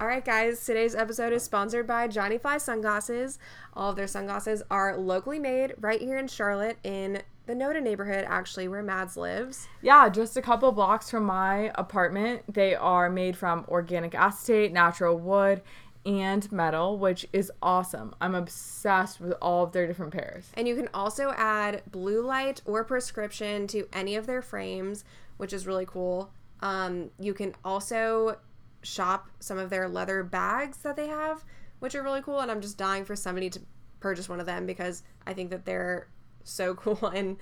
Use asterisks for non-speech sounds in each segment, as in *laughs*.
All right, guys, today's episode is sponsored by Johnny Fly Sunglasses. All of their sunglasses are locally made right here in Charlotte in the Noda neighborhood, actually, where Mads lives. Yeah, just a couple blocks from my apartment. They are made from organic acetate, natural wood, and metal, which is awesome. I'm obsessed with all of their different pairs. And you can also add blue light or prescription to any of their frames, which is really cool. Um, you can also shop some of their leather bags that they have, which are really cool. And I'm just dying for somebody to purchase one of them because I think that they're so *laughs* cool. And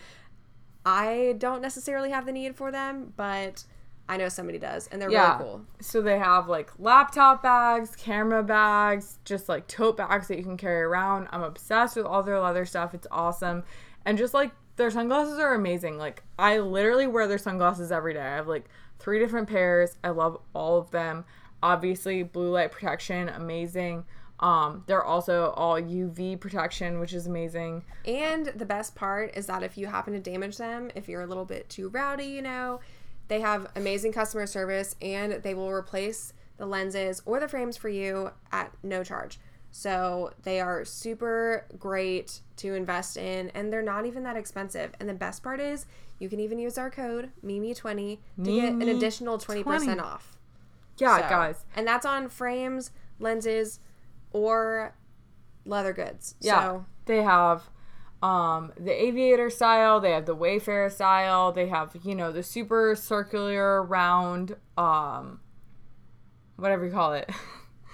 I don't necessarily have the need for them, but I know somebody does, and they're Yeah. really cool. So they have like laptop bags, camera bags, just like tote bags that you can carry around. I'm obsessed with all their leather stuff. It's awesome. And just like their sunglasses are amazing. Like I literally wear their sunglasses every day. I have like three different pairs. I love all of them. Obviously, blue light protection, amazing. Um, they're also all UV protection, which is amazing. And the best part is that if you happen to damage them, if you're a little bit too rowdy, you know, they have amazing customer service and they will replace the lenses or the frames for you at no charge. So they are super great to invest in and they're not even that expensive. And the best part is you can even use our code MIMI20 to get an additional 20% 20. off. Yeah, So- guys. And that's on frames, lenses, or leather goods. Yeah. So They have um the aviator style, they have the wayfarer style, they have, you know, the super circular round um whatever you call it. *laughs*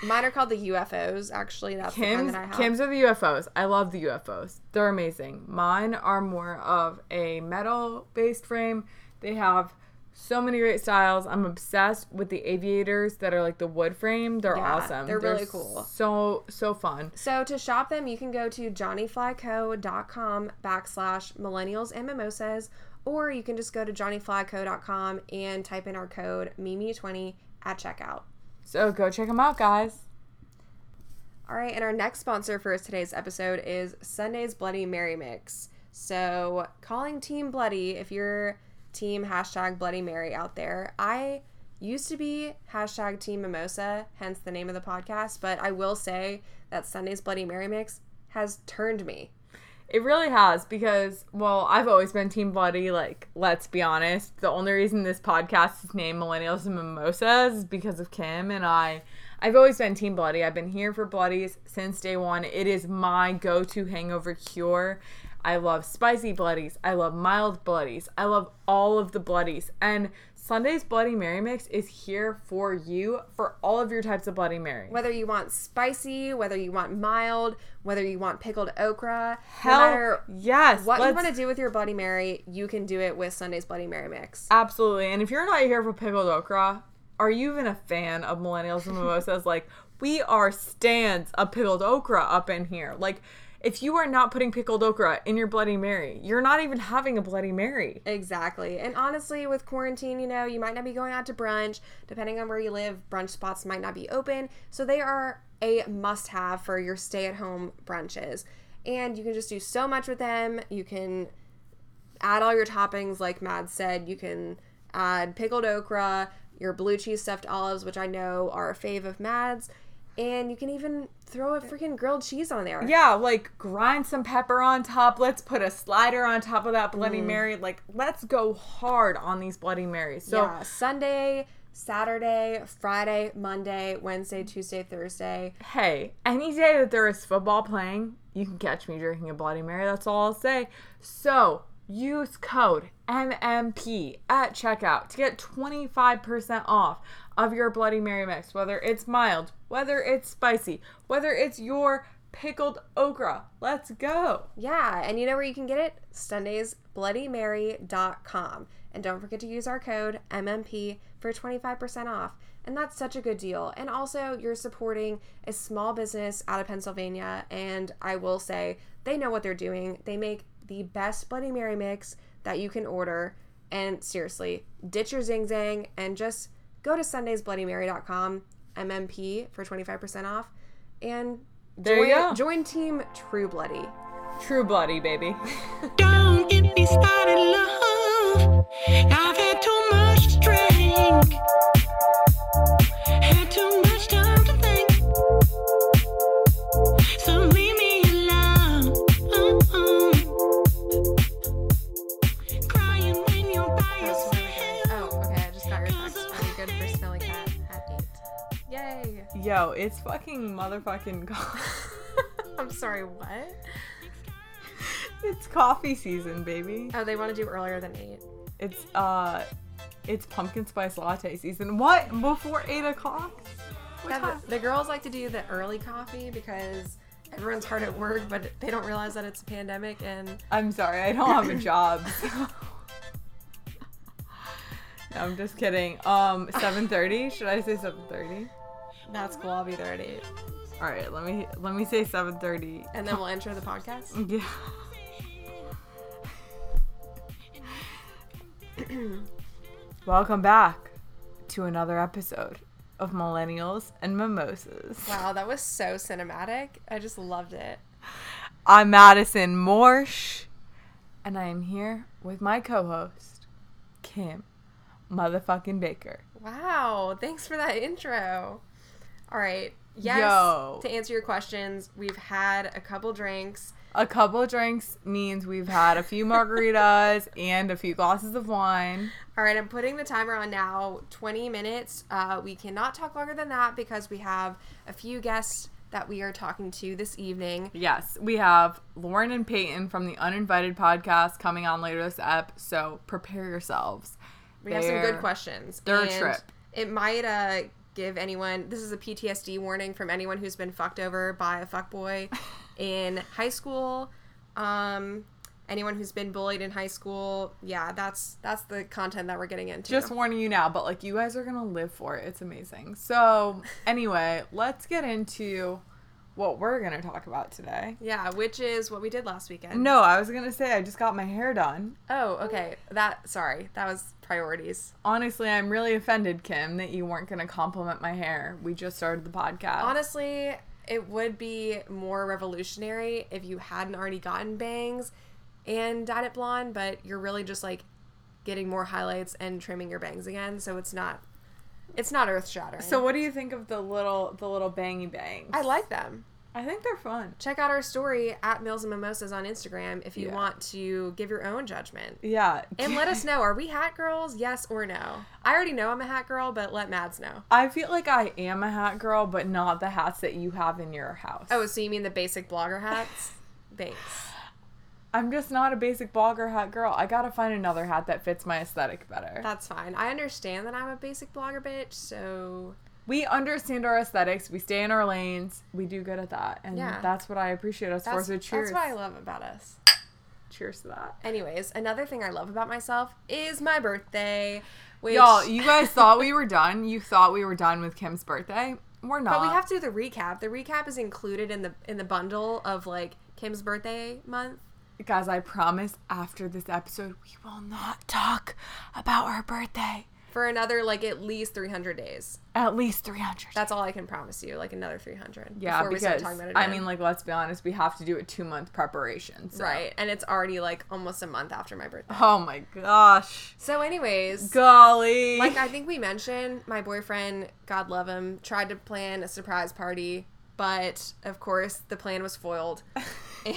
Mine are called the UFOs. Actually, that's the kind that I have. Kim's are the UFOs. I love the UFOs. They're amazing. Mine are more of a metal based frame. They have so many great styles. I'm obsessed with the aviators that are like the wood frame. They're Yeah, awesome. they're really cool. So so fun. so to shop them, you can go to johnnyflyco.com backslash millennials and mimosas, or you can just go to johnnyflyco.com and type in our code MIMI20 at checkout. So go check them out, guys. All right, and our next sponsor for today's episode is Sunday's Bloody Mary Mix. So, calling Team Bloody, if you're Team hashtag Bloody Mary out there, I used to be hashtag Team Mimosa, hence the name of the podcast, but I will say that Sunday's Bloody Mary Mix has turned me. It really has because, well, I've always been Team Bloody. Like, let's be honest. The only reason this podcast is named Millennials and Mimosas is because of Kim and I. I've always been Team Bloody. I've been here for Bloodies since day one. It is my go to hangover cure. I love spicy Bloodies. I love mild Bloodies. I love all of the Bloodies. And Sunday's Bloody Mary Mix is here for you for all of your types of Bloody Mary. Whether you want spicy, whether you want mild, whether you want pickled okra, Hell, no matter yes. what you want to do with your Bloody Mary, you can do it with Sunday's Bloody Mary Mix. Absolutely. And if you're not here for pickled okra, are you even a fan of millennials and mimosas? *laughs* like, we are stands of pickled okra up in here. Like, if you are not putting pickled okra in your Bloody Mary, you're not even having a Bloody Mary. Exactly. And honestly, with quarantine, you know, you might not be going out to brunch. Depending on where you live, brunch spots might not be open. So they are a must have for your stay at home brunches. And you can just do so much with them. You can add all your toppings, like Mad said. You can add pickled okra, your blue cheese stuffed olives, which I know are a fave of Mad's. And you can even throw a freaking grilled cheese on there. Yeah, like grind some pepper on top. Let's put a slider on top of that Bloody Mm. Mary. Like, let's go hard on these Bloody Marys. So, yeah, Sunday, Saturday, Friday, Monday, Wednesday, Tuesday, Thursday. hey, any day that there is football playing, you can catch me drinking a Bloody Mary. That's all I'll say. So use code MMP at checkout to get 25% off of your Bloody Mary mix, whether it's mild, whether it's spicy, whether it's your pickled okra. Let's go. Yeah, and you know where you can get it? SundaysBloodyMary.com. And don't forget to use our code MMP for 25% off. And that's such a good deal. And also, you're supporting a small business out of Pennsylvania. And I will say, they know what they're doing. They make the best Bloody Mary mix that you can order. And seriously, ditch your zing zang and just go to SundaysBloodyMary.com, MMP for 25% off. And There join, you go. join Team True Bloody. True Bloody, baby. Don't get me started, love. Yo, it's fucking motherfucking. *laughs* Co- *laughs* I'm sorry, what? it's coffee season, baby. Oh, they want to do earlier than eight. It's uh, it's pumpkin spice latte season. What? Before eight o'clock? What Yeah, the, the girls like to do the early coffee because everyone's hard at work, but they don't realize that it's a pandemic and I'm sorry, I don't have a *laughs* job. so- no, I'm just kidding. Um, 7:30. Should I say 7:30? That's cool. I'll be there at eight. All right, let me let me say 7:30. And then we'll enter the podcast. *laughs* Yeah. *clears throat* Welcome back to another episode of Millennials and Mimosas. Wow, that was so cinematic. I just loved it. I'm Madison Morsch, and I am here with my co-host, Kim motherfucking Baker. Wow, thanks for that intro. All right. Yes. Yo. To answer your questions, we've had a couple drinks. A couple drinks means we've had a few *laughs* margaritas and a few glasses of wine. All right, I'm putting the timer on now. 20 minutes. Uh, we cannot talk longer than that because we have a few guests that we are talking to this evening. Yes, we have Lauren and Peyton from the Uninvited podcast coming on later this ep, so prepare yourselves. We have some good questions. they're and trip. It might uh, give anyone. This is a PTSD warning from anyone who's been fucked over by a fuckboy *laughs* in high school. Um, anyone who's been bullied in high school. Yeah, that's that's the content that we're getting into. Just warning you now, but like you guys are gonna live for it. It's amazing. So anyway, let's get into what we're gonna talk about today. yeah, which is what we did last weekend. No, I was gonna say I just got my hair done. Oh, okay. That sorry, that was priorities. Honestly, I'm really offended, Kim, that you weren't gonna compliment my hair. We just started the podcast. Honestly, it would be more revolutionary if you hadn't already gotten bangs and dyed it blonde, but you're really just like getting more highlights and trimming your bangs again, so it's not it's not earth shattering. So what do you think of the little the little bangy bangs? I like them. I think they're fun. Check out our story at Mills and Mimosas on Instagram if you Yeah. want to give your own judgment. Yeah. And let us know, are we hat girls? Yes or no? I already know I'm a hat girl, but let Mads know. I feel like I am a hat girl, but not the hats that you have in your house. Oh, so you mean the basic blogger hats? *laughs* Thanks. I'm just not a basic blogger hat girl. I gotta find another hat that fits my aesthetic better. That's fine. I understand that I'm a basic blogger bitch, so we understand our aesthetics. We stay in our lanes. We do good at that, and Yeah. that's what I appreciate us for. So cheers. that's what I love about us. cheers to that. Anyways, another thing I love about myself is my birthday. Which, Y'all, *laughs* you guys thought we were done. You thought we were done with Kim's birthday. We're not. but we have to do the recap. The recap is included in the in the bundle of like Kim's birthday month. Guys, I promise after this episode, we will not talk about our birthday. For another like at least 300 days. At least 300. That's all I can promise you. Like another 300. yeah, before we start because talking about it I mean, like, let's be honest, we have to do a two month preparation. So. right, and it's already like almost a month after my birthday. Oh my gosh. So, anyways, Golly. like I think we mentioned, my boyfriend, God love him, tried to plan a surprise party, but of course the plan was foiled. *laughs*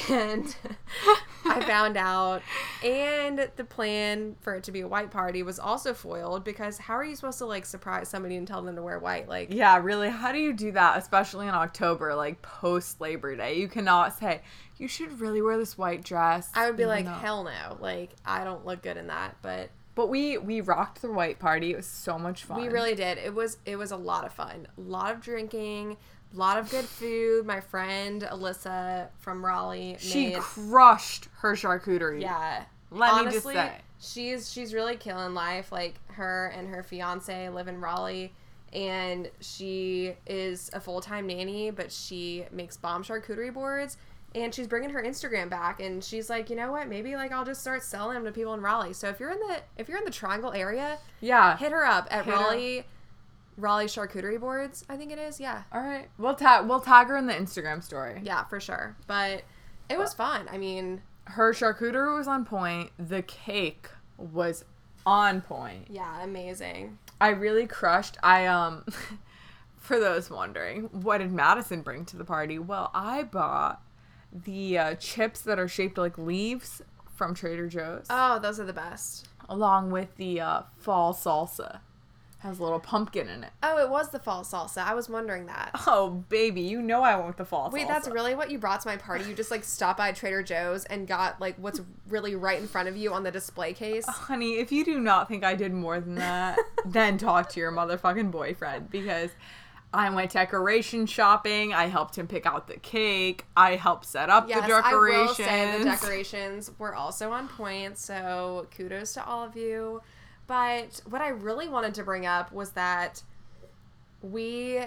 and *laughs* I found out and the plan for it to be a white party was also foiled because how are you supposed to like surprise somebody and tell them to wear white? Like yeah, really, how do you do that, especially in October, like post Labor Day? You cannot say, you should really wear this white dress. I would be like, hell no. Like I don't look good in that, but But we we rocked the white party. It was so much fun. We really did. It was it was a lot of fun. A lot of drinking, a lot of good food. My friend Alyssa from Raleigh She made crushed her charcuterie. yeah. Let me just say. she's she's really killing life. Like her and her fiance live in Raleigh and she is a full-time nanny, but she makes bomb charcuterie boards and she's bringing her Instagram back and she's like, "You know what? Maybe like I'll just start selling them to people in Raleigh." So if you're in the if you're in the Triangle area, Yeah. hit her up at Hit her- Raleigh Charcuterie Boards. I think it is. Yeah, All right. We'll tag we'll tag her in the Instagram story. yeah, for sure. But it was fun. I mean, Her charcuterie was on point. The cake was on point. yeah, amazing. I really crushed. I um *laughs* for those wondering, what did Madison bring to the party? Well, I bought the uh, chips that are shaped like leaves from Trader Joe's Oh, those are the best. along with the uh, fall salsa. Has a little pumpkin in it. Oh, it was the fall salsa. I was wondering that. Oh, baby, you know I want the fall Wait, salsa. that's really what you brought to my party? You just like stopped by Trader Joe's and got like what's really right in front of you on the display case? *laughs* Honey, if you do not think I did more than that, *laughs* then talk to your motherfucking boyfriend because I went decoration shopping. I helped him pick out the cake. I helped set up Yes, the decorations. I will say the decorations were also on point, so kudos to all of you. But what I really wanted to bring up was that we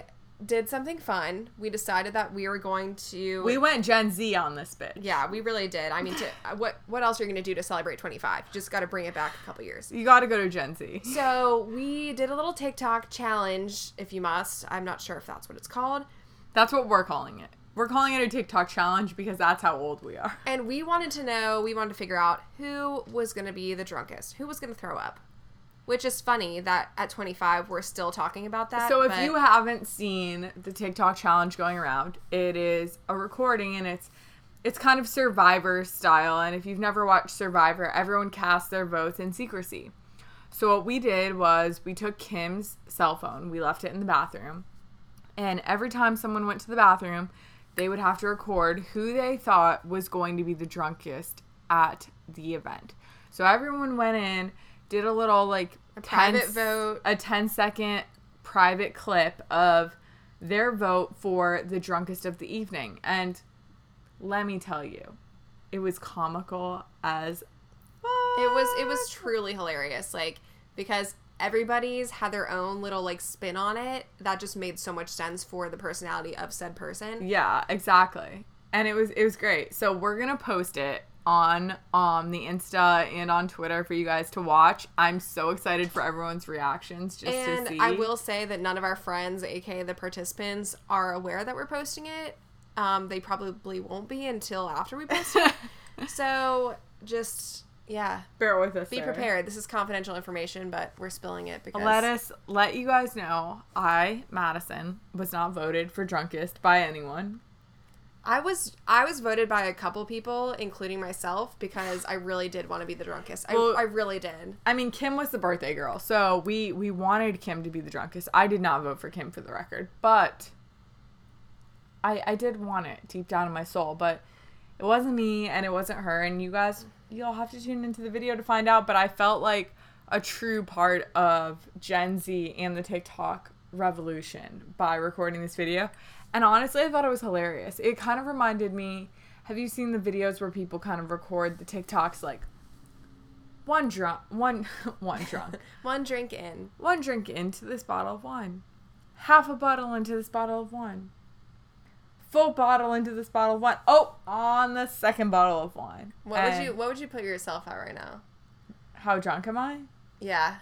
did something fun. We decided that we were going to we went Gen Z on this bit. Yeah, we really did. I mean, to, uh, what what else are you going to do to celebrate 25? You just got to bring it back a couple years. You got to go to Gen Z. So we did a little TikTok challenge, if you must. I'm not sure if that's what it's called. That's what we're calling it. We're calling it a TikTok challenge because that's how old we are. And we wanted to know, we wanted to figure out who was going to be the drunkest, who was going to throw up. Which is funny that at 25 we're still talking about that. So if but- you haven't seen the TikTok challenge going around, it is a recording and it's it's kind of Survivor style. And if you've never watched Survivor, everyone casts their votes in secrecy. So what we did was we took Kim's cell phone, we left it in the bathroom, and every time someone went to the bathroom, they would have to record who they thought was going to be the drunkest at the event. So everyone went in, did a little like a private vote. a 10 second private clip of their vote for the drunkest of the evening. And let me tell you, it was comical as it was it was truly hilarious like because everybody's had their own little like spin on it that just made so much sense for the personality of said person. Yeah, exactly. And it was it was great. So we're gonna post it on um the Insta and on Twitter for you guys to watch. I'm so excited for everyone's reactions just and to see. I will say that none of our friends, aka the participants, are aware that we're posting it. Um, they probably won't be until after we post it. *laughs* so just yeah, bear with us. be prepared. This is confidential information, but we're spilling it because Let us let you guys know I, Madison, was not voted for drunkest by anyone. I was I was voted by a couple people, including myself, because I really did want to be the drunkest. I, Well- I really did. I mean, Kim was the birthday girl, so we we wanted Kim to be the drunkest. I did not vote for Kim for the record, but I I did want it deep down in my soul, but it wasn't me and it wasn't her. And you guys, you'll have to tune into the video to find out. But I felt like a true part of Gen Z and the TikTok revolution by recording this video. And honestly, I thought it was hilarious. It kind of reminded me. Have you seen the videos where people kind of record the TikToks like one drunk, one *laughs* one drunk, *laughs* One drink in. one drink into this bottle of wine, half a bottle into this bottle of wine, full bottle into this bottle of wine. Oh, on the second bottle of wine. What would you What would you put yourself at right now? How drunk am I? Yeah.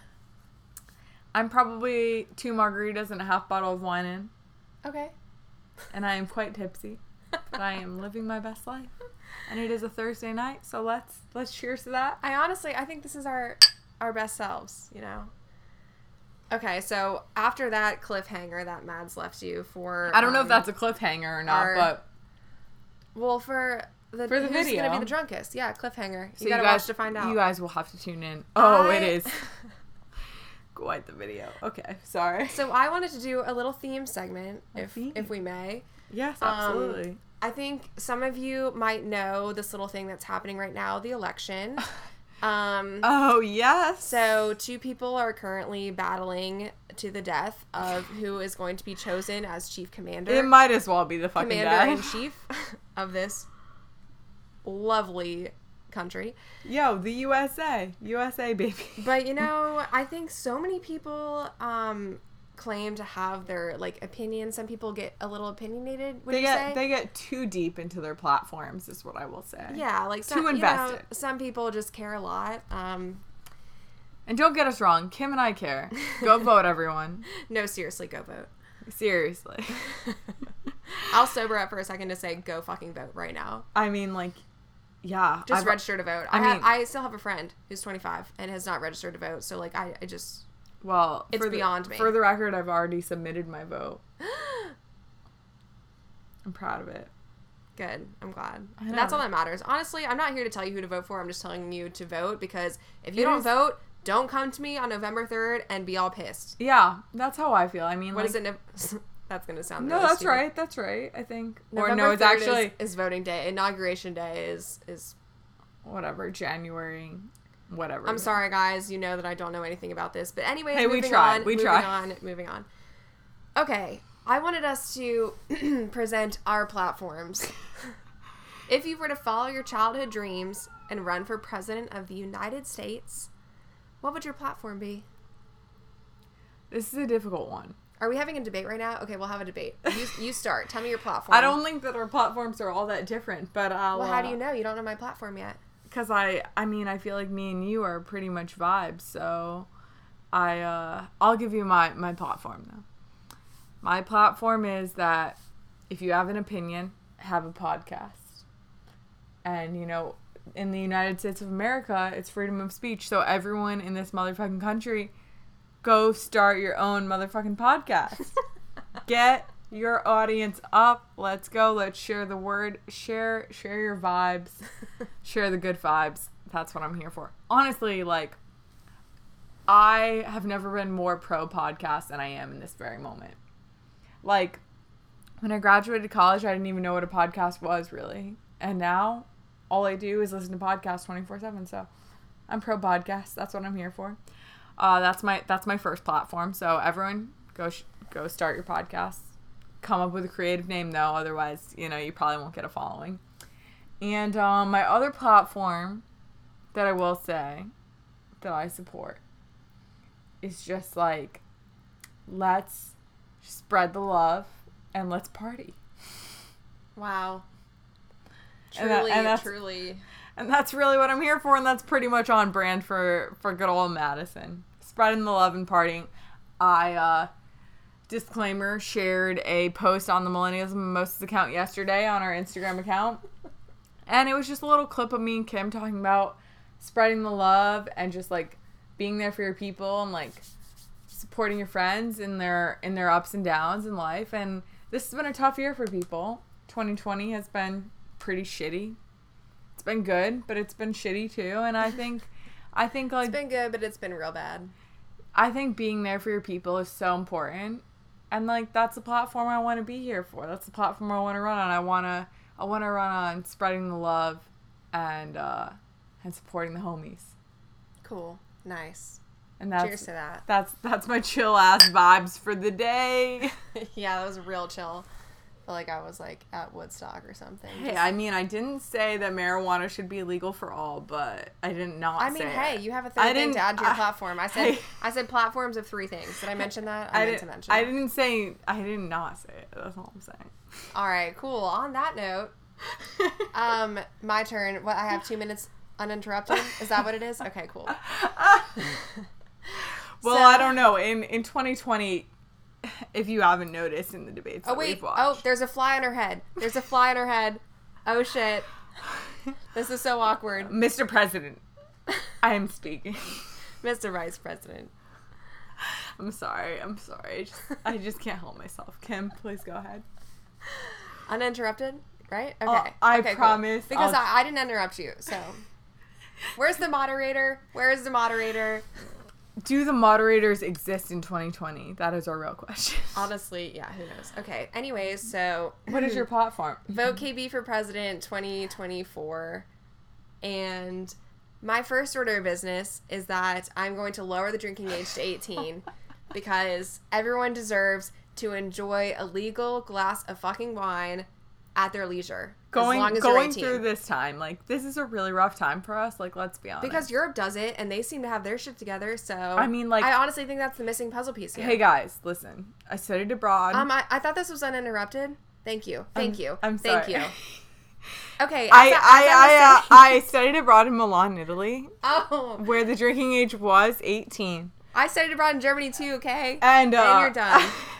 I'm probably two margaritas and a half bottle of wine in, Okay. And I am quite tipsy. But I am living my best life, and it is a Thursday night, so let's let's cheers to that. I honestly, I think this is our our best selves. You know. Okay, so after that cliffhanger that Mads left you for, I don't know if um, that's a cliffhanger or not, our- but well for the For the who's gonna be the drunkest. Yeah, cliffhanger. So you gotta guys, watch to find out. You guys will have to tune in. Oh, I- it is *laughs* quite the video. Okay, sorry. So I wanted to do a little theme segment, A if theme? if we may. yes, Um, absolutely. I think some of you might know this little thing that's happening right now, the election. *laughs* Um, oh yes. so two people are currently battling to the death of who is going to be chosen as chief commander, it might as well be the fucking commander in chief *laughs* of this lovely country. Yo, the USA, USA baby. But you *laughs* know, I think so many people um claim to have their like opinions. Some people get a little opinionated. Would they you get say? they get too deep into their platforms. Is what I will say. yeah, like Too some, you know, invested. some people just care a lot. Um, And don't get us wrong, Kim and I care. *laughs* Go vote, everyone. no, seriously, go vote. Seriously. *laughs* I'll sober up for a second to say go fucking vote right now. I mean, like, yeah. Just I've- register to vote. I I, ha- mean- I still have a friend who's 25 and has not registered to vote. So like I, I just Well, It's for the- beyond me. For the record, I've already submitted my vote. *gasps* I'm proud of it. good. I'm glad. That's all that matters. Honestly, I'm not here to tell you who to vote for. I'm just telling you to vote because if you It don't is- vote, don't come to me on November 3rd and be all pissed. Yeah, that's how I feel. I mean, What like, is it? *laughs* That's gonna sound No, really that's stupid. right. That's right. I think. or November no, it's 3rd is- actually is, voting day. Inauguration day is is. whatever January, whatever. I'm sorry, guys. You know that I don't know anything about this, but anyways, Hey, we moving tried. on. We moving tried. on. Moving on. Okay, I wanted us to *clears throat* present our platforms. *laughs* if you were to follow your childhood dreams and run for president of the United States, what would your platform be? This is a difficult one. Are we having a debate right now? Okay, we'll have a debate. You, *laughs* you start. Tell me your platform. I don't think that our platforms are all that different, but I'll. Well, how do you know? You don't know my platform yet. Because I, I mean, I feel like me and you are pretty much vibes. So, I, uh, I'll give you my my platform though. My platform is that if you have an opinion, have a podcast. And you know, in the United States of America, it's freedom of speech. So everyone in this motherfucking country, go start your own motherfucking podcast. *laughs* Get your audience up. Let's go. Let's share the word. Share share your vibes. *laughs* share the good vibes. That's what I'm here for. Honestly, like I have never been more pro podcast than I am in this very moment. Like when I graduated college, I didn't even know what a podcast was really. And now all I do is listen to podcasts 24/7. So I'm pro podcast. That's what I'm here for. Uh, that's my that's my first platform. So everyone go sh- go start your podcast. Come up with a creative name though, otherwise you know you probably won't get a following. And um, my other platform that I will say that I support is just like let's spread the love and let's party. Wow. And that- Truly, and that's- truly. And that's really what I'm here for, and that's pretty much on brand for for good old Madison. Spreading the love and partying. I uh disclaimer shared a post on the Millennials and Mimosas account yesterday on our Instagram account. And it was just a little clip of me and Kim talking about spreading the love and just like being there for your people and like supporting your friends in their in their ups and downs in life. And this has been a tough year for people. 2020 has been pretty shitty it's been good, but it's been shitty too. And I think, I think like It's been good, but it's been real bad. I think being there for your people is so important, and like that's the platform I want to be here for. That's the platform I want to run on. I wanna, I want to run on spreading the love, and uh, and supporting the homies. Cool. Nice. And that's Cheers to that. that's that's my chill ass vibes for the day. *laughs* yeah, that was real chill. I like I was like at Woodstock or something. Hey, Just- I mean, I didn't say that marijuana should be legal for all, but I did not. Not. I mean, hey, it. you have a I third thing didn't- to add to your I- platform. I said Hey. *laughs* I said platforms of three things. Did I mention that? I, I meant didn't. to mention. I that. didn't say. I did not say it. That's all I'm saying. All right, cool. On that note, *laughs* um, my turn. What I have two minutes uninterrupted. Is that what it is? Okay, cool. *laughs* Well, So- I don't know. In in 2020, if you haven't noticed in the debates Oh that wait. we've watched, Oh, there's a fly on her head. There's a fly on her head. Oh shit. *laughs* This is so awkward, Mr. President, I am speaking. *laughs* Mr. Vice President. I'm sorry. I'm sorry. I just, I just can't help myself. Kim, please go ahead. Uninterrupted, right? Okay. Uh, I okay, cool. promise Because I, I didn't interrupt you. So, *laughs* where's the moderator? Where is the moderator? Do the moderators exist in 2020? That is our real question. *laughs* Honestly, yeah, who knows? Okay. Anyways, so *clears throat* what is your platform? vote KB for president 2024. And my first order of business is that I'm going to lower the drinking age to 18 *laughs* because everyone deserves to enjoy a legal glass of fucking wine at their leisure. Going as as going through this time, like this is a really rough time for us. Like, let's be honest. Because Europe does it and they seem to have their shit together. So I mean, like- I honestly think that's the missing puzzle piece here. hey guys, listen. I studied abroad. um, I, I thought this was uninterrupted. Thank you. Thank I'm- you. I'm Thank sorry. you. *laughs* Okay. I as I I, uh, I studied abroad in Milan, Italy, oh, where the drinking age was 18. I studied abroad in Germany too. Okay. And, uh, you're done. *laughs*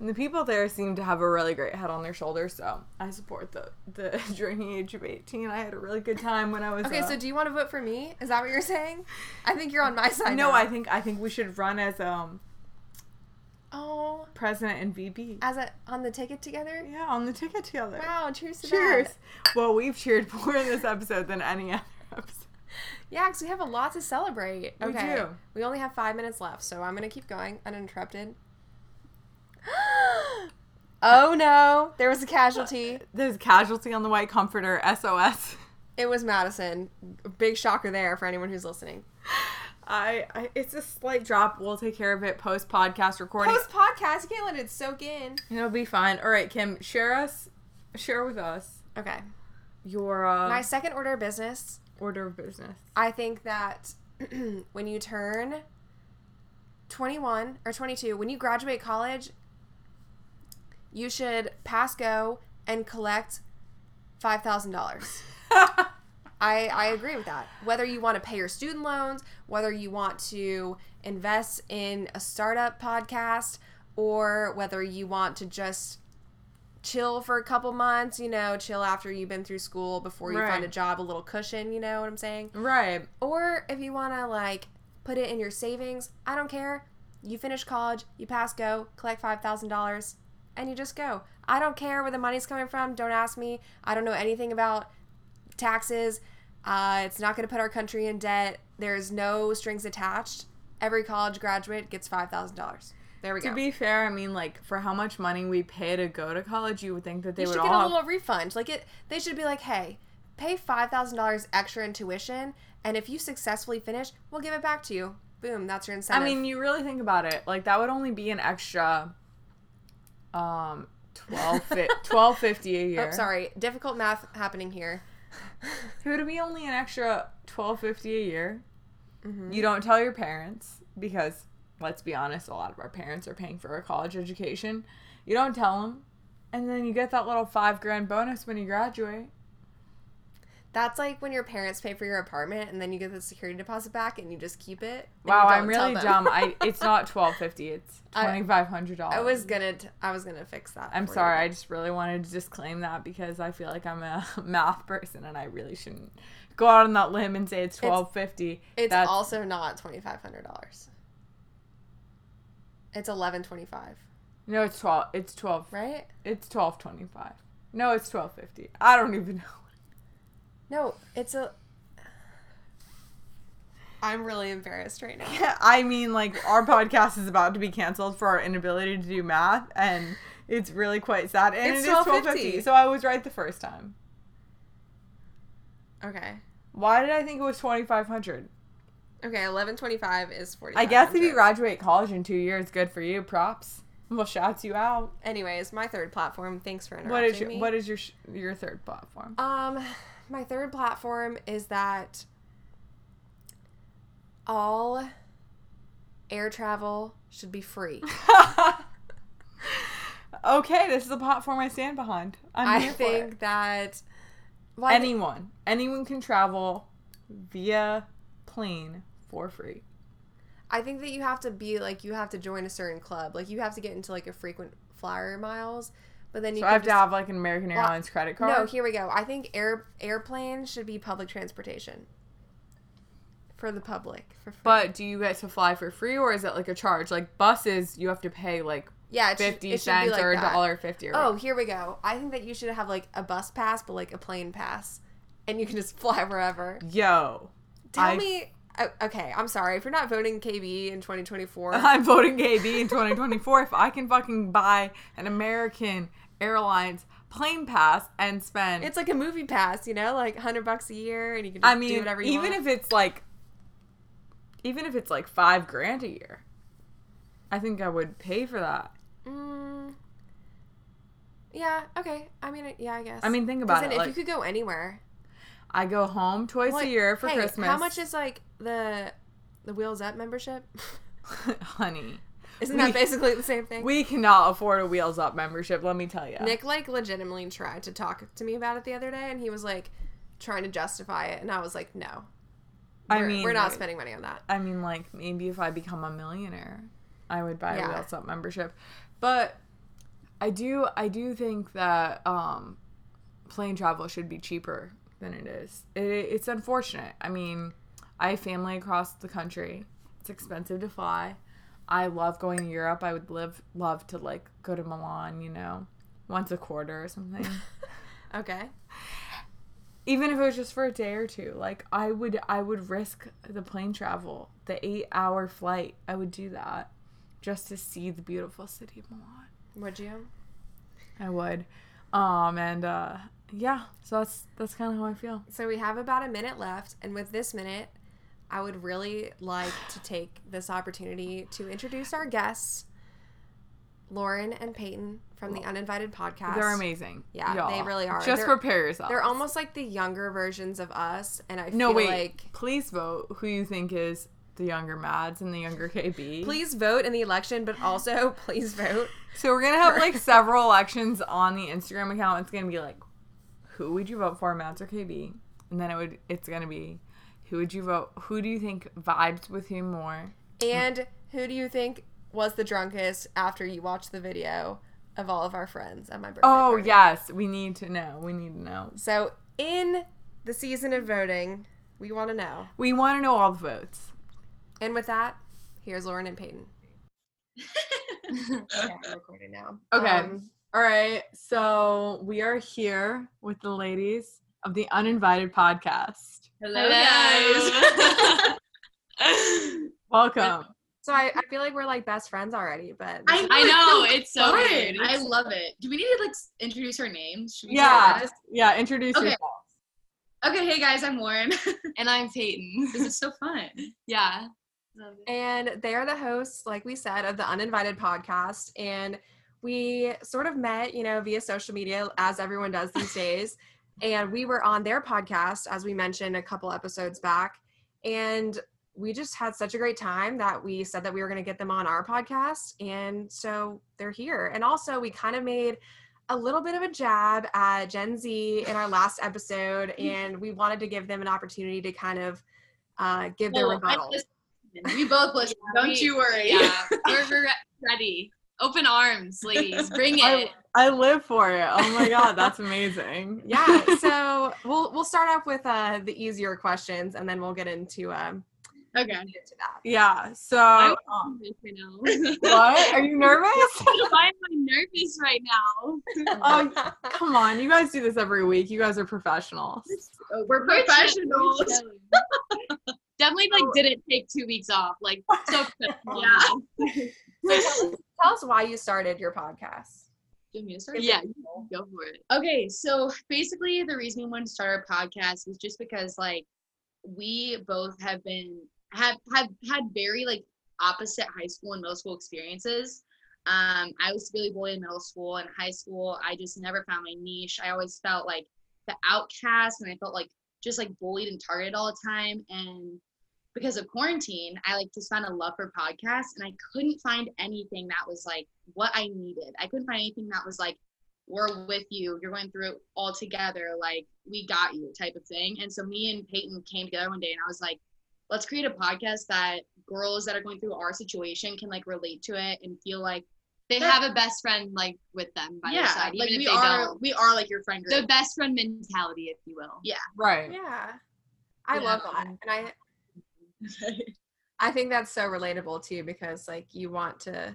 and the people there seem to have a really great head on their shoulders, so I support the the *laughs* drinking age of 18. I had a really good time when I was Okay, uh, so do you want to vote for me? Is that what you're saying? I think you're on my side. No, now. I think I think we should run as um Oh, president and VP. as a on the ticket together. Yeah, on the ticket together. Wow, cheers to the Cheers. that. Well, we've cheered more in this episode than any other episode. Yeah, because we have a lot to celebrate. We Okay. do. We only have five minutes left, so I'm gonna keep going uninterrupted. *gasps* oh no, there was a casualty. There's a casualty on the white comforter. SOS. It was Madison. Big shocker there for anyone who's listening. I, I it's a slight drop. We'll take care of it post podcast recording. Post podcast, you can't let it soak in. It'll be fine. All right, Kim, share us, share with us Okay. your uh, My second order of business order of business. I think that *clears throat* when you turn 21 or 22, when you graduate college, you should pass go and collect $5,000. *laughs* I, I agree with that. Whether you want to pay your student loans, whether you want to invest in a startup podcast, or whether you want to just chill for a couple months, you know, chill after you've been through school before you find a job, a little cushion, you know what I'm saying? Right. Or if you want to like put it in your savings, I don't care. You finish college, you pass go, collect $5,000 and you just go. I don't care where the money's coming from. Don't ask me. I don't know anything about taxes. Uh, it's not going to put our country in debt. There's no strings attached. Every college graduate gets $5,000. There we go. To be fair, I mean, like for how much money we pay to go to college, you would think that they you would should all get a little refund. Like it, they should be like, hey, pay five thousand dollars extra in tuition, and if you successfully finish, we'll give it back to you. Boom, that's your incentive. I mean, you really think about it, like that would only be an extra, um, twelve fi- *laughs* twelve fifty a year. Oh, sorry, difficult math happening here. *laughs* It would be only an extra twelve fifty a year. Mm-hmm. You don't tell your parents because, let's be honest, a lot of our parents are paying for a college education. You don't tell them, and then you get that little five grand bonus when you graduate. That's like when your parents pay for your apartment, and then you get the security deposit back, and you just keep it. Wow, I'm really dumb. I *laughs* it's not twelve fifty. It's twenty five hundred dollars. I was gonna, t- I was gonna fix that. I'm sorry. you. I just really wanted to disclaim that because I feel like I'm a *laughs* math person and I really shouldn't go out on that limb and say it's twelve fifty. It's That's also not twenty five hundred dollars. It's eleven twenty five, no, it's twelve. It's twelve. right? It's twelve twenty five. No, it's twelve fifty. I don't even know. No, it's a. I'm really embarrassed right now. *laughs* I mean, like our podcast is about to be canceled for our inability to do math, and it's really quite sad. And It's it is twelve fifty. $12.50. So I was right the first time. Okay. Why did I think it was twenty five hundred? Okay, eleven twenty five is forty. I guess if you graduate college in two years, good for you. Props. Well, shouts you out. Anyways, my third platform. Thanks for interrupting What is your me. What is your sh- your third platform? Um, my third platform is that all air travel should be free. *laughs* okay, this is a platform I stand behind. I'm I think that well, anyone anyone can travel via plane for free. I think that you have to be like you have to join a certain club. Like you have to get into like a frequent flyer miles, but then you So I have to have like an American Airlines credit card. No, here we go. I think air airplanes should be public transportation for the public for free. but do you get to fly for free or is it like a charge? Like buses, you have to pay like yeah, fifty should cents like or a dollar fifty. Or Oh, here we go. I think that you should have like a bus pass, but like a plane pass, and you can just *laughs* fly wherever. yo, Tell I- me. Oh, Okay, I'm sorry if you're not voting KB in 2024. *laughs* I'm voting KB in 2024 if I can fucking buy an American Airlines plane pass and spend. it's like a movie pass, you know, like 100 bucks a year, and you can just I do mean, whatever you want. even want. if it's like, even if it's like five grand a year, I think I would pay for that. Mm, yeah. Okay. I mean, yeah. I guess. I mean, think about it. If Like, you could go anywhere, I go home twice like, a year for hey, Christmas. How much is like the the Wheels Up membership? *laughs* honey? Isn't We- that basically the same thing? We cannot afford a Wheels Up membership. Let me tell you. Nick like legitimately tried to talk to me about it the other day, and he was like trying to justify it, and I was like, no. I We're- mean, we're not like- spending money on that. I mean, like maybe if I become a millionaire, I would buy Yeah. a Wheels Up membership. But I do, I do think that um, plane travel should be cheaper than it is. It, it's unfortunate. I mean, I have family across the country. It's expensive to fly. I love going to Europe. I would live love to like go to Milan. You know, once a quarter or something. *laughs* Okay. even if it was just for a day or two like i would i would risk the plane travel the eight hour flight i would do that just to see the beautiful city of milan Would you? i would um and uh yeah so that's that's kind of how i feel So we have about a minute left, and with this minute, I would really like to take this opportunity to introduce our guests, Lauren and Peyton from the Uninvited Podcast. they're amazing Yeah, y'all. they really are. just They're- prepare yourself They're almost like the younger versions of us, and I no feel wait like please vote who you think is the younger mads and the younger kb please vote in the election, but also *laughs* please vote. So we're gonna have like several elections on the Instagram account. It's gonna be like, who would you vote for, Mads or KB? And then it would it's gonna be, who would you vote? Who do you think vibes with you more? And who do you think was the drunkest after you watched the video of all of our friends at my birthday? Oh party? yes, we need to know. We need to know. So in the season of voting, we want to know. We want to know all the votes. And with that, here's Lauren and Peyton. *laughs* Yeah, we're recording now. Okay. Um, all right. So we are here with the ladies of the Uninvited podcast. Hello, guys. *laughs* *laughs* Welcome. so I, I feel like we're like best friends already, but I, *laughs* I know, it's so fun. weird. I love it. Do we need to like introduce our names? Should we Yeah. Yeah. Introduce Okay. yourself. Okay, hey guys, I'm Lauren. and I'm Peyton. this is so fun. yeah. and they are the hosts, like we said, of the Uninvited podcast. And we sort of met, you know, via social media, as everyone does these days. *laughs* And we were on their podcast, as we mentioned a couple episodes back. And we just had such a great time that we said that we were going to get them on our podcast. And so they're here. And also, we kind of made a little bit of a jab at Gen Z in our last episode. *laughs* And we wanted to give them an opportunity to kind of uh, give their Well, I rebuttal. listened. We both listen. Don't we- you worry. Yeah. *laughs* we're, we're ready. Open arms, ladies. *laughs* Bring it. I live for it. Oh my god, that's *laughs* amazing. yeah *laughs* so we'll we'll start off with uh the easier questions and then we'll get into um Okay. into that Yeah. So um, right what? Are you nervous? Why am I nervous right now? Oh, come on. You guys do this every week. You guys are professionals. We're professionals. Definitely like didn't take two weeks off. Like so professional. Yeah. tell us why you started your podcast Do you want me to start? Yeah. Go for it. Okay, so basically the reason we wanted to start our podcast was just because like we both have been have have had very like opposite high school and middle school experiences. Um, I was severely bullied in middle school and high school. I just never found my niche. I always felt like the outcast and I felt like just like bullied and targeted all the time. And because of quarantine, I like just found a love for podcasts and I couldn't find anything that was like what I needed. I couldn't find anything that was like we're with you. You're going through it all together. Like, we got you type of thing. And so me and Peyton came together one day and I was like, let's create a podcast that girls that are going through our situation can like relate to it and feel like, They That- have a best friend like with them by their yeah, side, even like if we they are, don't. we are like your friend The best friend mentality, if you will. Yeah. Right. yeah i Yeah. love that and i *laughs* i think that's so relatable too because like you want to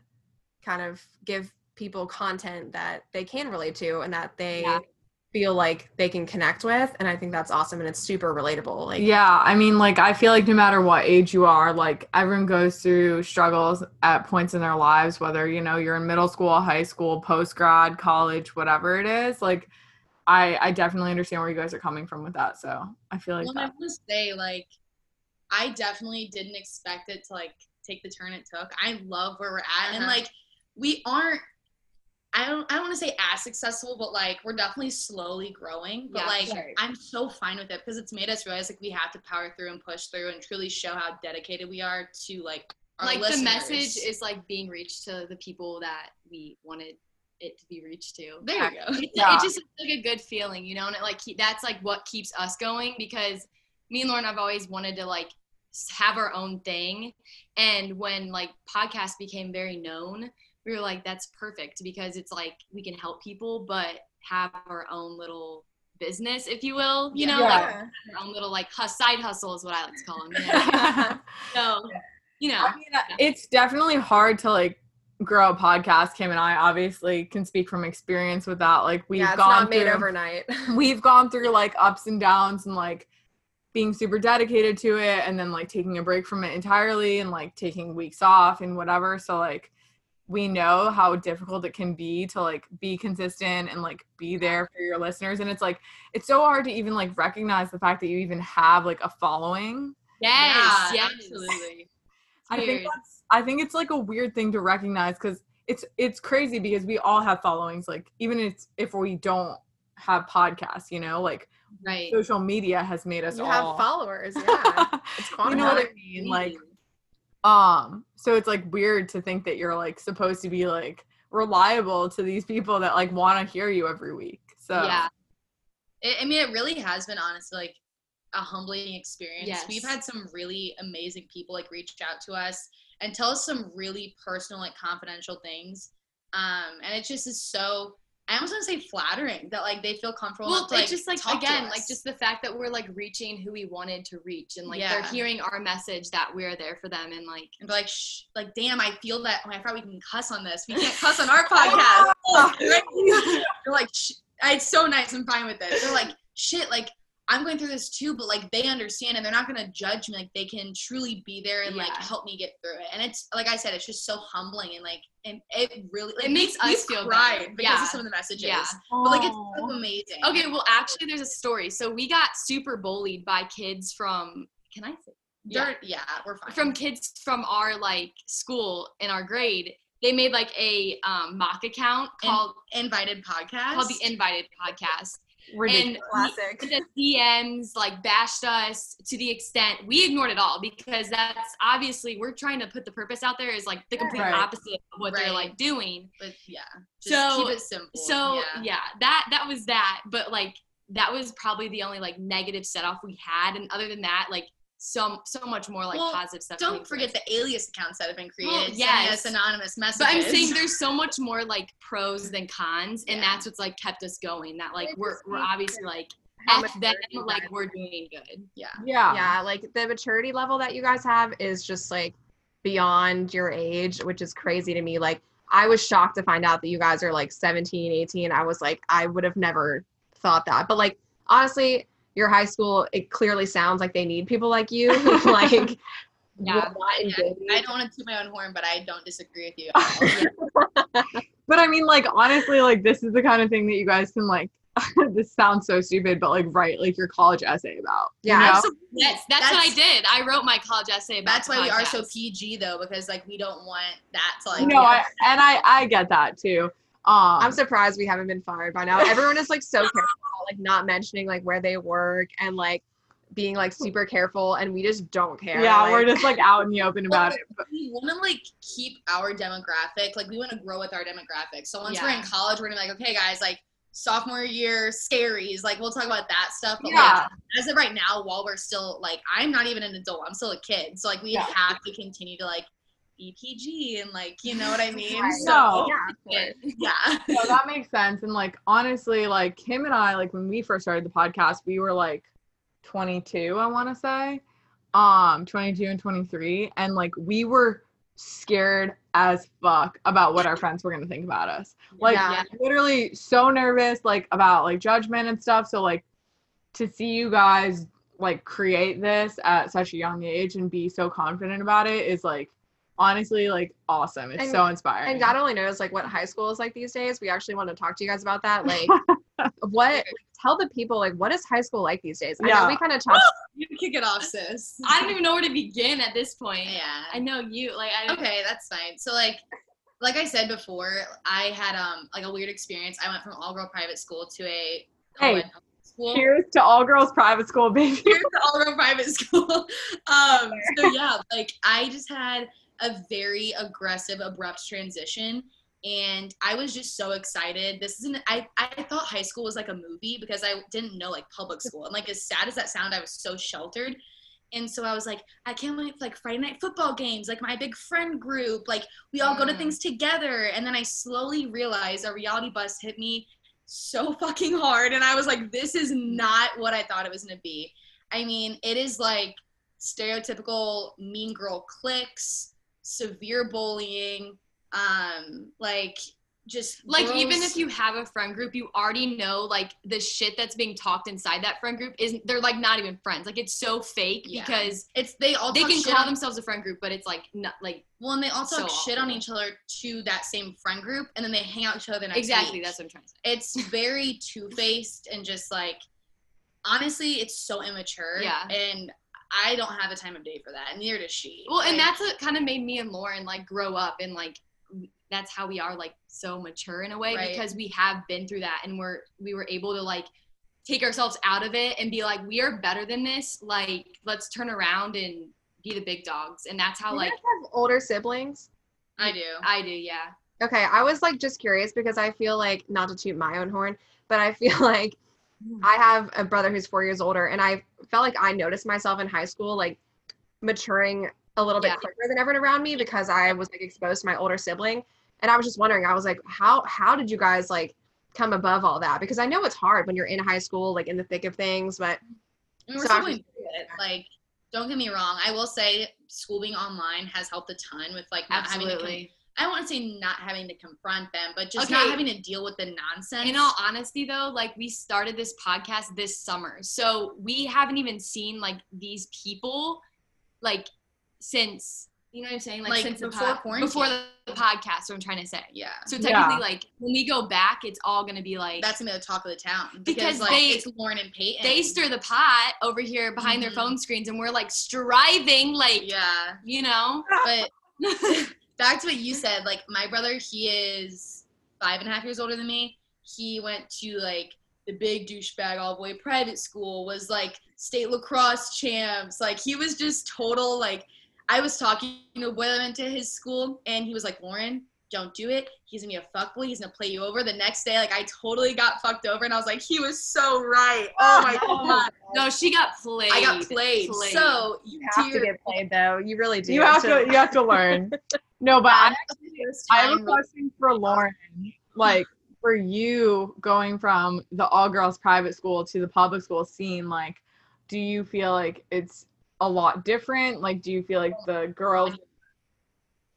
kind of give people content that they can relate to and that they Yeah. feel like they can connect with and i think that's awesome and it's super relatable like Yeah, I mean, like, I feel like no matter what age you are, like, everyone goes through struggles at points in their lives, whether, you know, you're in middle school, high school, post grad, college, whatever it is. Like, I, I definitely understand where you guys are coming from with that. So I feel like well, and I that. want to say, like, I definitely didn't expect it to like take the turn it took. I love where we're at, and Uh-huh. like, we aren't. I don't. I don't want to say as successful, but like, we're definitely slowly growing. But Yeah, like, sure. I'm so fine with it because it's made us realize like we have to power through and push through and truly show how dedicated we are to like our like listeners. the message is like being reached to the people that we wanted it to be reached to. There you go. It's, Yeah. it's just like a good feeling, you know, and it like that's like what keeps us going because me and Lauren have always wanted to like s- have our own thing, and when like podcasts became very known, we were like, that's perfect because it's like we can help people, but have our own little business, if you will, you know, like Yeah. our own little like hus- side hustle is what I like to call them. You know? *laughs* so, you know, I mean, uh, it's definitely hard to like grow a podcast, Kim and I obviously can speak from experience with that. Like we've yeah, gone not made through, overnight. *laughs* we've gone through like ups and downs and like being super dedicated to it and then like taking a break from it entirely and like taking weeks off and whatever. So like we know how difficult it can be to like be consistent and like be there for your listeners and it's like it's so hard to even like recognize the fact that you even have like a following Yes, Yeah, yes. absolutely. I think that's I think it's like a weird thing to recognize because it's it's crazy because we all have followings. Like even if if we don't have podcasts, you know, like Right. social media has made us you all. have followers, *laughs* yeah. It's you know what I mean? Like um, so it's like weird to think that you're like supposed to be like reliable to these people that like want to hear you every week. So Yeah. It, I mean, it really has been honestly like a humbling experience. Yes. We've had some really amazing people like reach out to us and tell us some really personal, like confidential things. Um, and it just is so. I almost want to say flattering that like they feel comfortable. Well, to, it's just like again, like just the fact that we're like reaching who we wanted to reach, and like Yeah. they're hearing our message that we're there for them, and like and be like, Shh, like, damn, I feel that. Oh, I thought we can cuss on this. We can't cuss on our *laughs* podcast. *laughs* They're like, Shh. it's so nice. I'm fine with it. They're like, shit, like I'm going through this too, but like they understand and they're not gonna judge me. Like they can truly be there and like help me get through it. And it's like I said, it's just so humbling and like and it really like, It makes us feel right because Yeah. of some of the messages. Yeah. But like it's so amazing. okay, well actually there's a story. So we got super bullied by kids from can I say yeah. Yeah, we're fine. from kids from our like school in our grade. They made like a um, mock account In- called invited podcast. called the Invited Podcast. Ridiculous. And Classic. we- the DMs like bashed us to the extent we ignored it all because that's obviously we're trying to put the purpose out there is like the complete Right. opposite of what they're like doing. but yeah. Just So- keep it simple. So yeah. yeah. that that was that. But like that was probably the only like negative set off we had. And other than that, like so so much more like Well, positive stuff. Don't forget it. the alias accounts that have been created. Well, yes. us anonymous messages. But I'm saying there's so much more like pros than cons, and Yeah. that's what's like kept us going. That like It we're we're obviously like How F them, like we're doing good. yeah. yeah. yeah, like the maturity level that you guys have is just like beyond your age, which is crazy to me. Like I was shocked to find out that you guys are like 17, 18. I was like, I would have never thought that. But like honestly, your high school, it clearly sounds like they need people like you *laughs* like Yeah. Yeah. I don't want to toot my own horn, but I don't disagree with you. *laughs* at all. But I mean, like honestly, like this is the kind of thing that you guys can like. *laughs* this sounds so stupid, but like write like your college essay about. you Yeah, know? Absolutely. That's that's, what I did. I wrote my college essay about. That's the why we are so. PG though, because like we don't want that to like. no, I and I I get that too. Um, I'm surprised we haven't been fired by now. Everyone is like so careful, about, like not mentioning like where they work and like being like super careful, and we just don't care. yeah, like- we're just like out in the open about it. But, we want to like keep our demographic, like we want to grow with our demographic. So once we're in college, we're gonna be like, okay, guys, like sophomore year scaries, like we'll talk about that stuff. But yeah, like as of right now, while we're still like, I'm not even an adult, I'm still a kid. So like we Yeah. have to continue to like be PG and like you know what I mean. So yeah, yeah. *laughs* no, that makes sense. And like honestly, like Kim and I, like when we first started the podcast, we were like 22, I want to say, um, 22 and 23, and like we were scared as fuck about what our friends were gonna think about us. Like Yeah. literally so nervous, like about like judgment and stuff. So like to see you guys like create this at such a young age and be so confident about it is like honestly like awesome. It's And- so inspiring. And God only knows like what high school is like these days. We actually want to talk to you guys about that. *laughs* Like, what? Like, tell the people like what is high school like these days? I know Yeah. we kind of touched. You kick it off, sis. *laughs* I don't even know where to begin at this point. Yeah. I know you like I Okay, that's fine. So like like I said before, I had um like a weird experience. I went from all girl private school to a Hey, school. Cheers to all girls private school, baby. Here's the all girl private *laughs* school. Um so yeah, like I just had a very aggressive, abrupt transition. And I was just so excited. This isn't I, I thought high school was like a movie because I didn't know like public school. And like as sad as that sound, I was so sheltered. And so I was like, I can't wait for like Friday night football games, like my big friend group, like we all go to Mm. things together. And then I slowly realized a reality bus hit me so *laughs* fucking hard. And I was like, this is not what I thought it was gonna be. I mean, it is like stereotypical mean girl cliques, severe bullying, um like just like even if you have a friend group you already know like the shit that's being talked inside that friend group isn't they're like not even friends like it's so fake Yeah. because it's they all they can call on- themselves a friend group but it's like not like well and they also so shit on each other to that same friend group and then they hang out each other the next exactly week. that's what i'm trying to say it's *laughs* very two-faced and just like honestly it's so immature Yeah. and i don't have a time of day for that and neither does she. Well and that's what kind of made me and lauren like grow up and like that's how we are like so mature in a way Right. because we have been through that and we're we were able to like take ourselves out of it and be like we are better than this. Like let's turn around and be the big dogs. And that's how Do you like guys have older siblings? i do. I do yeah. Okay, I was like just curious because I feel like not to toot my own horn, but I feel *laughs* like I have a brother who's four years older, and I felt like I noticed myself in high school like maturing a little bit Yeah. quicker than everyone around me because I was like exposed to my older sibling, and I was just wondering, I was like, how how did you guys like come above all that? Because I know it's hard when you're in high school, like in the thick of things, but and we're So still just- it like don't get me wrong i will say school being online has helped a ton with like not having to absolutely i don't want to say not having to confront them but just Okay. not having to deal with the nonsense In all honesty, though, like we started this podcast this summer, so we haven't even seen like these people, like since you know what I'm saying, like, Like, since the before quarantine. before the, the podcast. What I'm trying to say. yeah So Yeah. technically, like when we go back, it's all gonna be like that's gonna be the talk of the town Because because, like they- it's lauren and peyton they stir the pot over here behind Mhm. their phone screens, and we're like striving, like yeah you know. but *laughs* back to what you said like my brother he is five and a half years older than me he went to like the big douchebag all boy private school was like state lacrosse champs like he was just total like i was talking to a boy that went to his school and he was like lauren don't do it he's gonna be a fuckboy he's gonna play you over the next day like i totally got fucked over and i was like he was so right oh my *laughs* god no, she got played. i got played, Played. so you have to your- get played though. You really do. You have to you have to learn. *laughs* No, but I, I have a question for Lauren. Like for you going from the all girls private school to the public school scene, like do you feel like it's a lot different? Like do you feel like the girls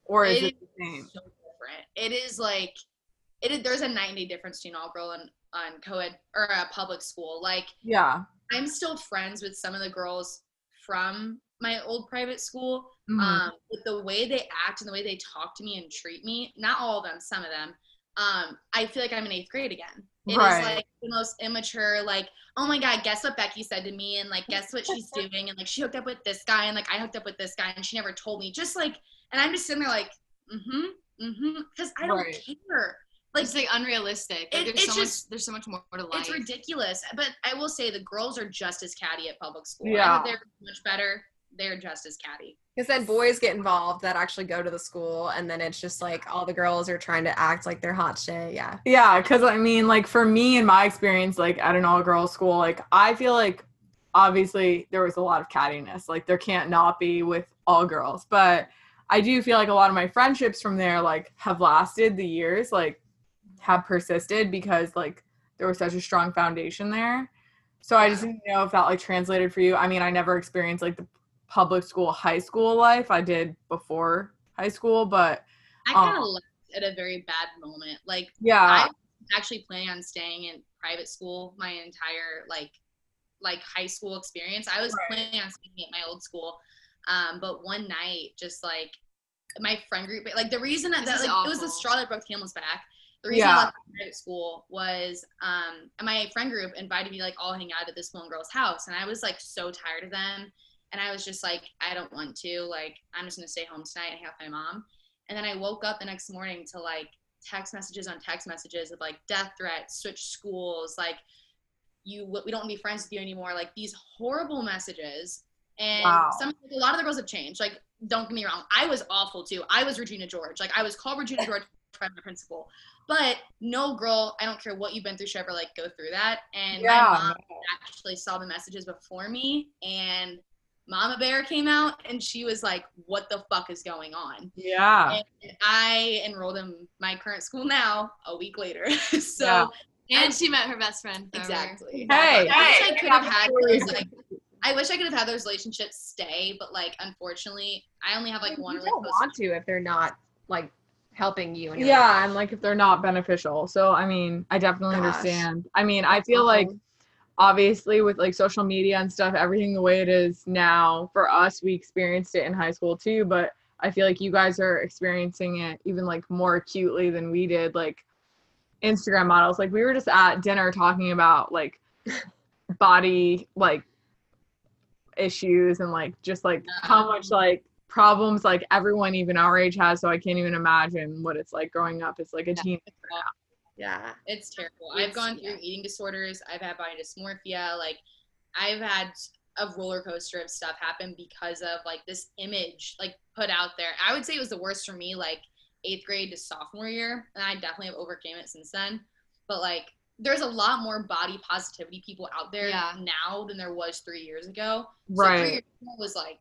or is It it the same? so different. It is like it is, there's a 90 difference between all girl and on co-ed or a public school. Like Yeah. I'm still friends with some of the girls from my old private school. Mhm. Um, but the way they act and the way they talk to me and treat me, not all of them, some of them, um, I feel like I'm in eighth grade again. It is Right. like the most immature, like, oh my God, guess what Becky said to me? And like, guess what she's doing? And like, she hooked up with this guy and like, I hooked up with this guy and she never told me. Just like, and I'm just sitting there like, mm hmm, mm hmm, because I don't Right. care. Like, it's like unrealistic. Like, It- there's it's so just- much. There's so much more to life. it's ridiculous. But I will say the girls are just as catty at public school. Yeah. I they're much better. They're just as catty. Because then boys get involved that actually go to the school, and then it's just like all the girls are trying to act like they're hot shit. Yeah. Yeah, because I mean, like for me in my experience, like at an all girls school, like I feel like obviously there was a lot of cattiness. Like there can't not be with all girls, but I do feel like a lot of my friendships from there like have lasted the years, like have persisted because like there was such a strong foundation there. So I just didn't know if that like translated for you. I mean, I never experienced like the public school high school life. I did before high school, but I kind of Um, left at a very bad moment. Like yeah. I actually planning on staying in private school my entire like like high school experience. I was Right. planning on staying at my old school, um, but one night, just like my friend group, like the reason that, that like, it was the straw that broke the camel's back. The reason Yeah. I left private school was um, my friend group invited me like all hang out at this one girl's house, and I was like so tired of them, and I was just like, I don't want to. Like, I'm just gonna stay home tonight and hang out with my mom. And then I woke up the next morning to like text messages on text messages of like death threats, switch schools, like you we don't want to be friends with you anymore, like these horrible messages. And Wow. some a lot of the girls have changed. Like, don't get me wrong, I was awful too. I was Regina George. Like I was called Regina *laughs* George by my principal. But no girl, I don't care what you've been through, should ever like go through that. And Yeah, my mom actually saw the messages before me and Mama Bear came out and she was like, What the fuck is going on? Yeah. And I enrolled in my current school now a week later. *laughs* so Yeah. and she met her best friend. forever. exactly. Hey, I wish I could have have had those, like I wish I could have had those relationships stay, but like unfortunately I only have like one you really don't want to if they're not like helping you. Yeah life. and like if they're not beneficial so i mean i definitely Gosh. understand i mean i feel uh-huh. like awful. Obviously with like social media and stuff everything the way it is now for us we experienced it in high school too but i feel like you guys are experiencing it even like more acutely than we did like instagram models. Like we were just at dinner talking about like *laughs* body like issues and like just like how uh-huh. much like problems like everyone even our age has so i can't even imagine what it's like growing up as like a Yeah. teen yeah. It's terrible. It's- I've gone through yeah. eating disorders. I've had body dysmorphia. Like, I've had a roller coaster of stuff happen because of like this image like put out there. I would say it was the worst for me, like eighth grade to sophomore year, and I definitely have overcame it since then. But like, there's a lot more body positivity people out there Yeah. now than there was three years ago. So three right years ago was like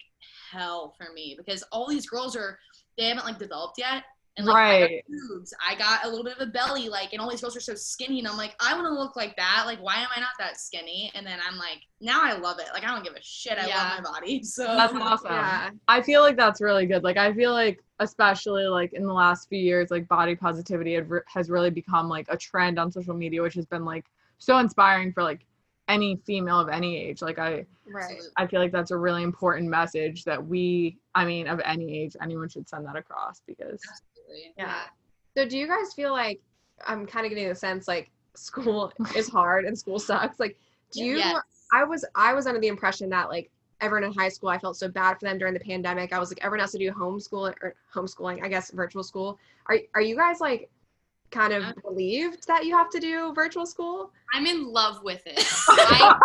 hell for me because all these girls are they haven't like developed yet. And like I got Right. boobs, I got a little bit of a belly, like, and all these girls are so skinny, and I'm like, I want to look like that. Like, why am I not that skinny? And then I'm like, now I love it. Like, I don't give a shit. I Yeah. love my body. *laughs* So that's awesome Yeah. I feel like that's really good. Like I feel like especially like in the last few years, like body positivity has really become like a trend on social media, which has been like so inspiring for like any female of any age. Like I Right. I feel like that's a really important message that we, I mean, of any age, anyone should send that across because Absolutely. Yeah. So do you guys feel like I'm kind of getting the sense like school *laughs* is hard and school sucks? Like, do you? Yes. I was I was under the impression that like everyone in high school, I felt so bad for them during the pandemic. I was like, everyone has to do homeschool or homeschooling, I guess virtual school. Are are you guys like kind of uh, relieved that you have to do virtual school? I'm in love with it. *laughs* I,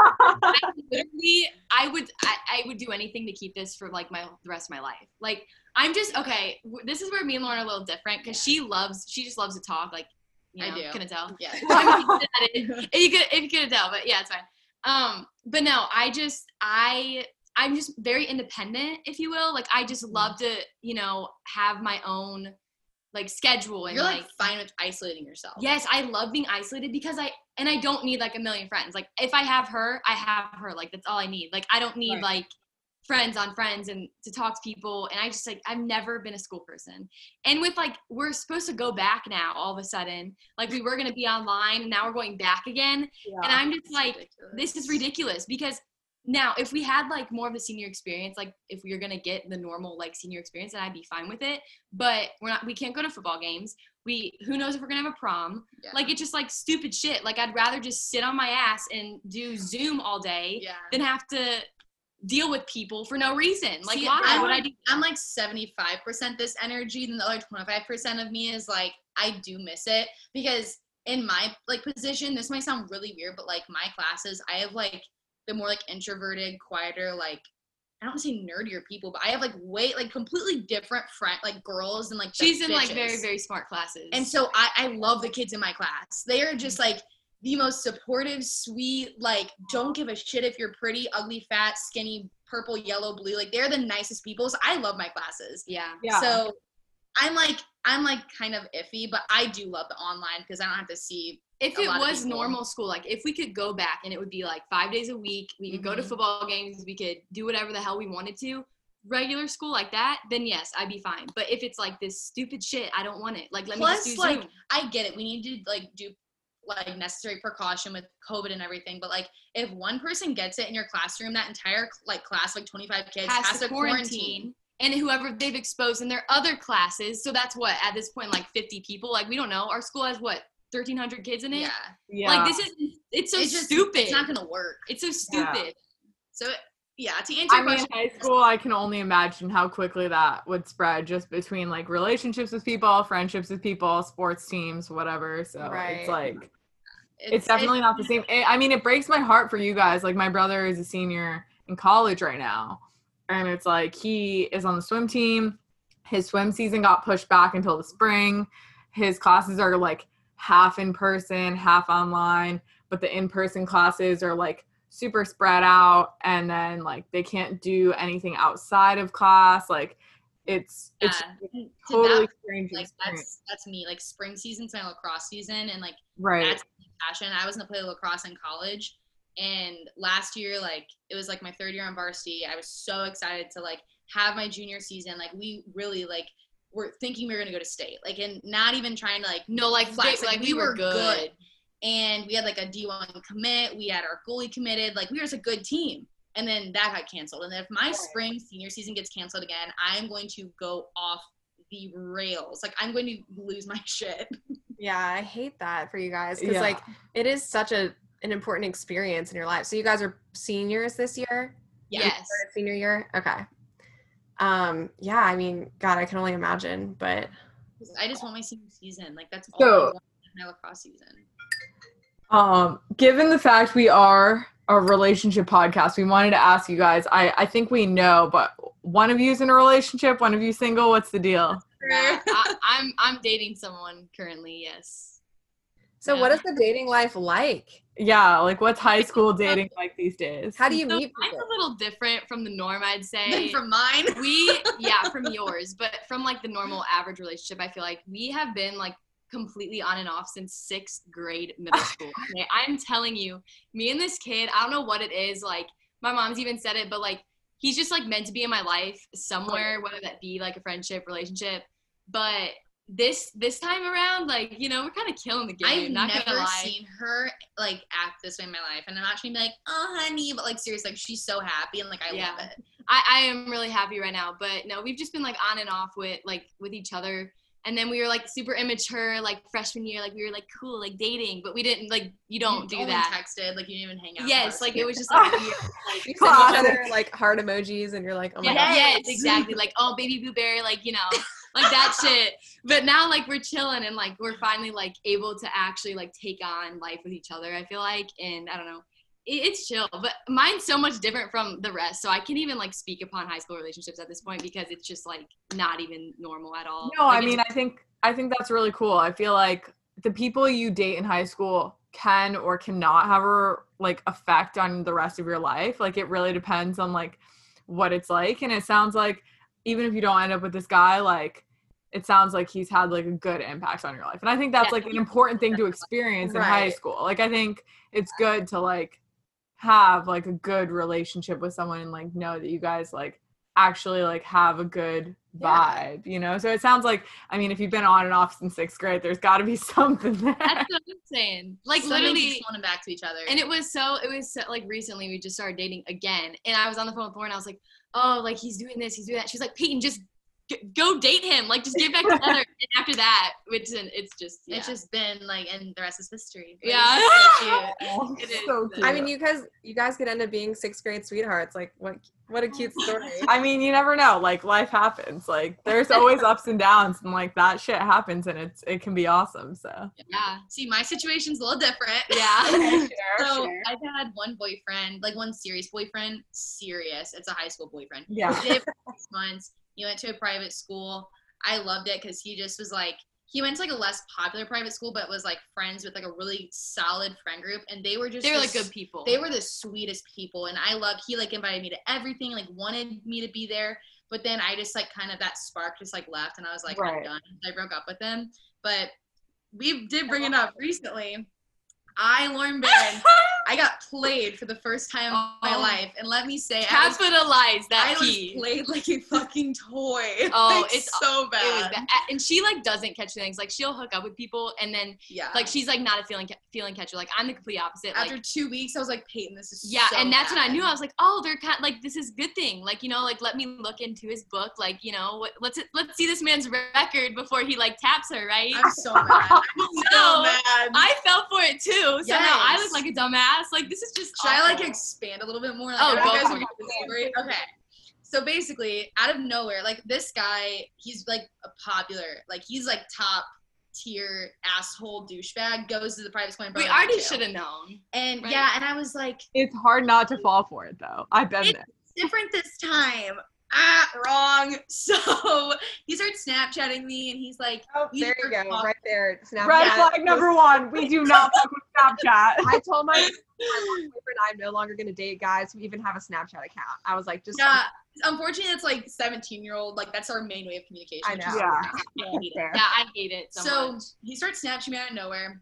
I literally, I would, I, I would do anything to keep this for like my the rest of my life. Like, I'm just okay. This is where me and Lauren are a little different because she loves, she just loves to talk. Like, you I know, do. couldn't tell. Yeah. *laughs* I *laughs* you could, if you couldn't tell, but yeah, it's fine. Um, but no, I just, I, I'm just very independent, if you will. Like, I just love to, you know, have my own like schedule and You're like, like fine with isolating yourself. Yes, I love being isolated because I and I don't need like a million friends. Like if I have her, I have her. Like that's all I need. Like I don't need Right. like friends on friends and to talk to people. And I just like I've never been a school person. And with like we're supposed to go back now all of a sudden. Like we were gonna be online and now we're going back again. And I'm just like ridiculous. this is ridiculous because now if we had like more of the senior experience like if we were gonna get the normal like senior experience then i'd be fine with it but we're not we can't go to football games we who knows if we're gonna have a prom Yeah. like it's just like stupid shit like i'd rather just sit on my ass and do zoom all day yeah. than have to deal with people for no reason. Like See, why? I'm would i like, do I'm like 75% this energy, then the other 25% of me is like, I do miss it because in my like position, this might sound really weird, but like my classes, I have like the more like introverted, quieter, like I don't say nerdier people, but I have like way like completely different friend like girls and like she's in like very very smart classes. And so I, I love the kids in my class. They are just mm-hmm. like the most supportive, sweet, like don't give a shit if you're pretty, ugly, fat, skinny, purple, yellow, blue. Like they're the nicest people. So I love my classes. yeah yeah. So I'm like I'm like kind of iffy, but I do love the online because I don't have to see if a it lot was people. normal school like if we could go back and it would be like five days a week we could go to Mhm. football games we could do whatever the hell we wanted to regular school like that then yes i'd be fine but if it's like this stupid shit i don't want it like let me Plus, just do like, I get it. We need to like do like necessary precaution with COVID and everything. But like if one person gets it in your classroom, that entire like class, like 25 kids, has, to quarantine, and whoever they've exposed in their other classes so that's what at this point like 50 people like we don't know our school has what 1300 kids in it Yeah. yeah. like this is it's so it's just stupid It's not gonna work. it's so Yeah. stupid So yeah, to answer I mean, question, high school, I can only imagine how quickly that would spread just between like relationships with people, friendships with people, sports teams, whatever. So Right. it's like, it's, definitely not the same. I mean, it breaks my heart for you guys. Like, my brother is a senior in college right now. And it's like, he is on the swim team. His swim season got pushed back until the spring. His classes are like half in person, half online, but the in person classes are like super spread out. And then, like, they can't do anything outside of class. Like, it's, it's Yeah. To totally that, strange like experience. that's that's me. Like spring season's my lacrosse season, and like right. that's my passion. I was gonna play lacrosse in college, and last year, like it was like my third year on varsity. I was so excited to like have my junior season. Like we really like were thinking we were gonna go to state, like, and not even trying to like No, like flex. Like, like we, we were were good. good. And we had like a D1 commit. We had our goalie committed. Like, we were just a good team. And then that got canceled. And then if my spring senior season gets canceled again, I'm going to go off the rails. Like, I'm going to lose my *laughs* shit. Yeah, I hate that for you guys because Yeah. like it is such a an important experience in your life. So you guys are seniors this year, Yes. Senior year. Okay. Um. Yeah. I mean, God, I can only imagine. But I just want my senior season. Like, that's all So- I want in my lacrosse season. Um, given the fact we are a relationship podcast, we wanted to ask you guys. I I think we know, but one of you's in a relationship, one of you single. What's the deal? Yeah, *laughs* I, I'm I'm dating someone currently. Yes. so, Yeah. what is the dating life like? Yeah, like what's high school dating like these days? How do you So meet mine's people? a little different from the norm, I'd Then say. from mine. we yeah from yours but from like the normal average relationship i feel like we have been like completely on and off since sixth grade middle *laughs* school okay i'm telling you me and this kid i don't know what it is like my mom's even said it but like he's just like meant to be in my life somewhere oh. whether that be like a friendship relationship but this this time around like you know we're kind of killing the game I've not never seen her like act this way in my life, and I'm not trying to be like, "Oh, honey," but like seriously, like she's so happy and like I Yeah. love it. I, I am really happy right now, but no, we've just been like on and off with like with each other. And then we were like super immature, like freshman year, like we were like cool, like dating, but we didn't like you don't do only that. texted, like you didn't even hang out. Yes, like it was just like weird. *laughs* Like, You each other like heart emojis, and you're like, oh my yeah, god. yes, exactly. Like oh, baby blueberry, like you know, *laughs* like that shit. But now like we're chilling and like we're finally like able to actually like take on life with each other. I feel like, and I don't know, it, it's chill. But mine's so much different from the rest, so I can't even like speak upon high school relationships at this point because it's just like not even normal at all. No, Like, I mean, I think I think that's really cool. I feel like the people you date in high school can or cannot have a like effect on the rest of your life. Like it really depends on like what it's like. And it sounds like even if you don't end up with this guy, like it sounds like he's had like a good impact on your life. And I think that's Yeah. like an important thing to experience in high school. Like I think it's good to like have like a good relationship with someone and like know that you guys like actually like have a good Yeah. vibe, you know? So it sounds like I mean if you've been on and off since sixth grade, there's gotta be *laughs* something there. That's what I'm saying. Like Somebody literally, keeps wanting back to each other. and it was so it was so, like recently we just started dating again, and I was on the phone with Lauren. I was like, oh, like he's doing this, he's doing that. She's like, Peyton, just g- go date him. Like just get back *laughs* together. and after that, which and it's just yeah. it's just been like, and the rest is history. But Yeah. so cute. *laughs* *laughs* It is. so cute. I mean, you guys, you guys could end up being sixth grade sweethearts. Like, what? What a oh cute story. I mean, you never know. Like life happens. Like there's always ups and downs, and like that shit happens, and it's it can be awesome. So yeah, See, my situation's a little different. yeah. So I've had one boyfriend, like one serious boyfriend, serious. It's a high school boyfriend. yeah, We did it for six months. He went to a private school. I loved it because he just was like he went to like a less popular private school, but was like friends with like a really solid friend group, and they were just they were the like good people. They were the sweetest people, and I loved. He like invited me to everything, like wanted me to be there. But then I just like kind of that spark just like left, and I was like, I'm done. I broke up with him. But we did bring it up recently. I, Lauren *laughs* Barron, I got played for the first time in my Oh. life, and let me say, I was, Capitalize that I was key. played like a fucking toy. *laughs* Oh, Like, it's- so It was bad. bad. And she like doesn't catch things. Like she'll hook up with people and then Yeah. like she's like not a feeling feeling catcher. Like I'm the complete opposite. Like after two weeks, I was like, Peyton, this is yeah, so and that's when I knew I was like, oh, they're kind like this is good thing. Like you know, like let me look into his book. Like you know, what, let's let's see this man's record before he like taps her, right? I'm so mad. *laughs* I'm so No, mad. I fell for it too. So now I look like a dumbass. Like this is just. Should I like expand a little bit more? Like, Oh, I don't know go if you guys for it. to hear the story? Okay. So basically, out of nowhere, like this guy, he's like a popular, like he's like top tier asshole douchebag. Goes to the private school. my We already should have known. And right? yeah, and I was like, it's hard not to fall for it though. I've been It- there. different this time. Ah, wrong. *laughs* So he starts Snapchatting me, and he's like, Oh, there you go, off. right there. Snapchat. Red flag number one: we do not fuck with Snapchat. I *laughs* told my, my boyfriend I'm no longer going to date guys who even have a Snapchat account. I was like, just yeah. Unfortunately, it's like 17 year old. Like that's our main way of communication. I know. Yeah. I hate it. Yeah, I hate it so, So he starts snatching me out of nowhere.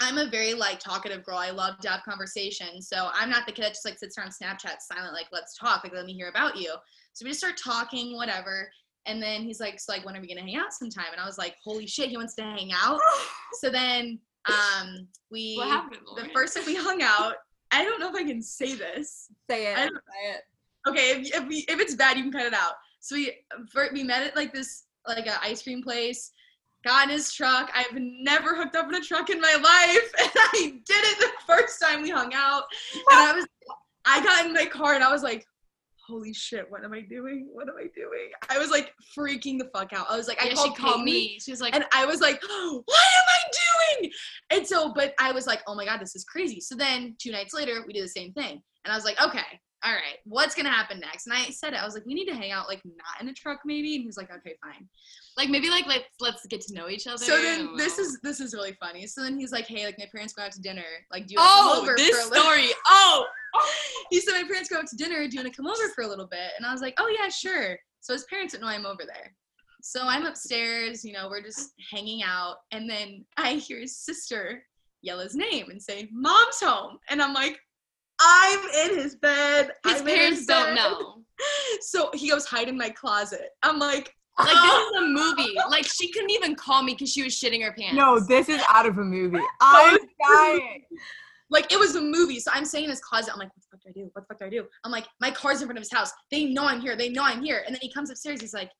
I'm a very like talkative girl. I love to have conversation. So I'm not the kid that just like sits around Snapchat silent, like let's talk, like let me hear about you. So we just start talking, whatever. And then he's like, so like, when are we gonna hang out sometime? And I was like, holy shit, he wants to hang out. *sighs* so then um we happened, the first time we hung out, I don't know if I can say this. Say it. I don't- Say it. Okay, if, if, we, if it's bad, you can cut it out. So we we met at like this like an ice cream place. Got in his truck. I've never hooked up in a truck in my life, *laughs* and I did it the first time we hung out. And I was, I got in my car and I was like, "Holy shit! What am I doing? What am I doing?" I was like freaking the fuck out. I was like, yeah, I she called called me. She was like, and I was like, *gasps* what am I doing? And so, but I was like, oh my God, this is crazy. So then two nights later, we did the same thing. And I was like, okay, all right, what's gonna happen next? And I said it, I was like, we need to hang out like not in a truck maybe. And he was like, okay, fine. like maybe like let's let's get to know each other. So then this is this is really funny. So then he's like, hey, like my parents go out to dinner. Like, do you want to come oh over this for a little? story. *laughs* Oh, he said my parents go out to dinner. Do you want to come over for a little bit? And I was like, oh yeah, sure. So his parents didn't know I'm over there. So I'm upstairs, you know, we're just hanging out, and then I hear his sister yell his name and say, "Mom's home," and I'm like, I'm in his bed. his I'm in parents don't bed." know. *laughs* So he goes hide in my closet. I'm like, Like this is a ah. movie. Like she couldn't even call me because she was shitting her pants. No, this is out of a movie. *laughs* I'm dying. like it was a movie. So I'm saying in his closet, I'm like, what the fuck do I do? What the fuck do I do? I'm like, my car's in front of his house. They know I'm here. They know I'm here. And then he comes upstairs. He's like,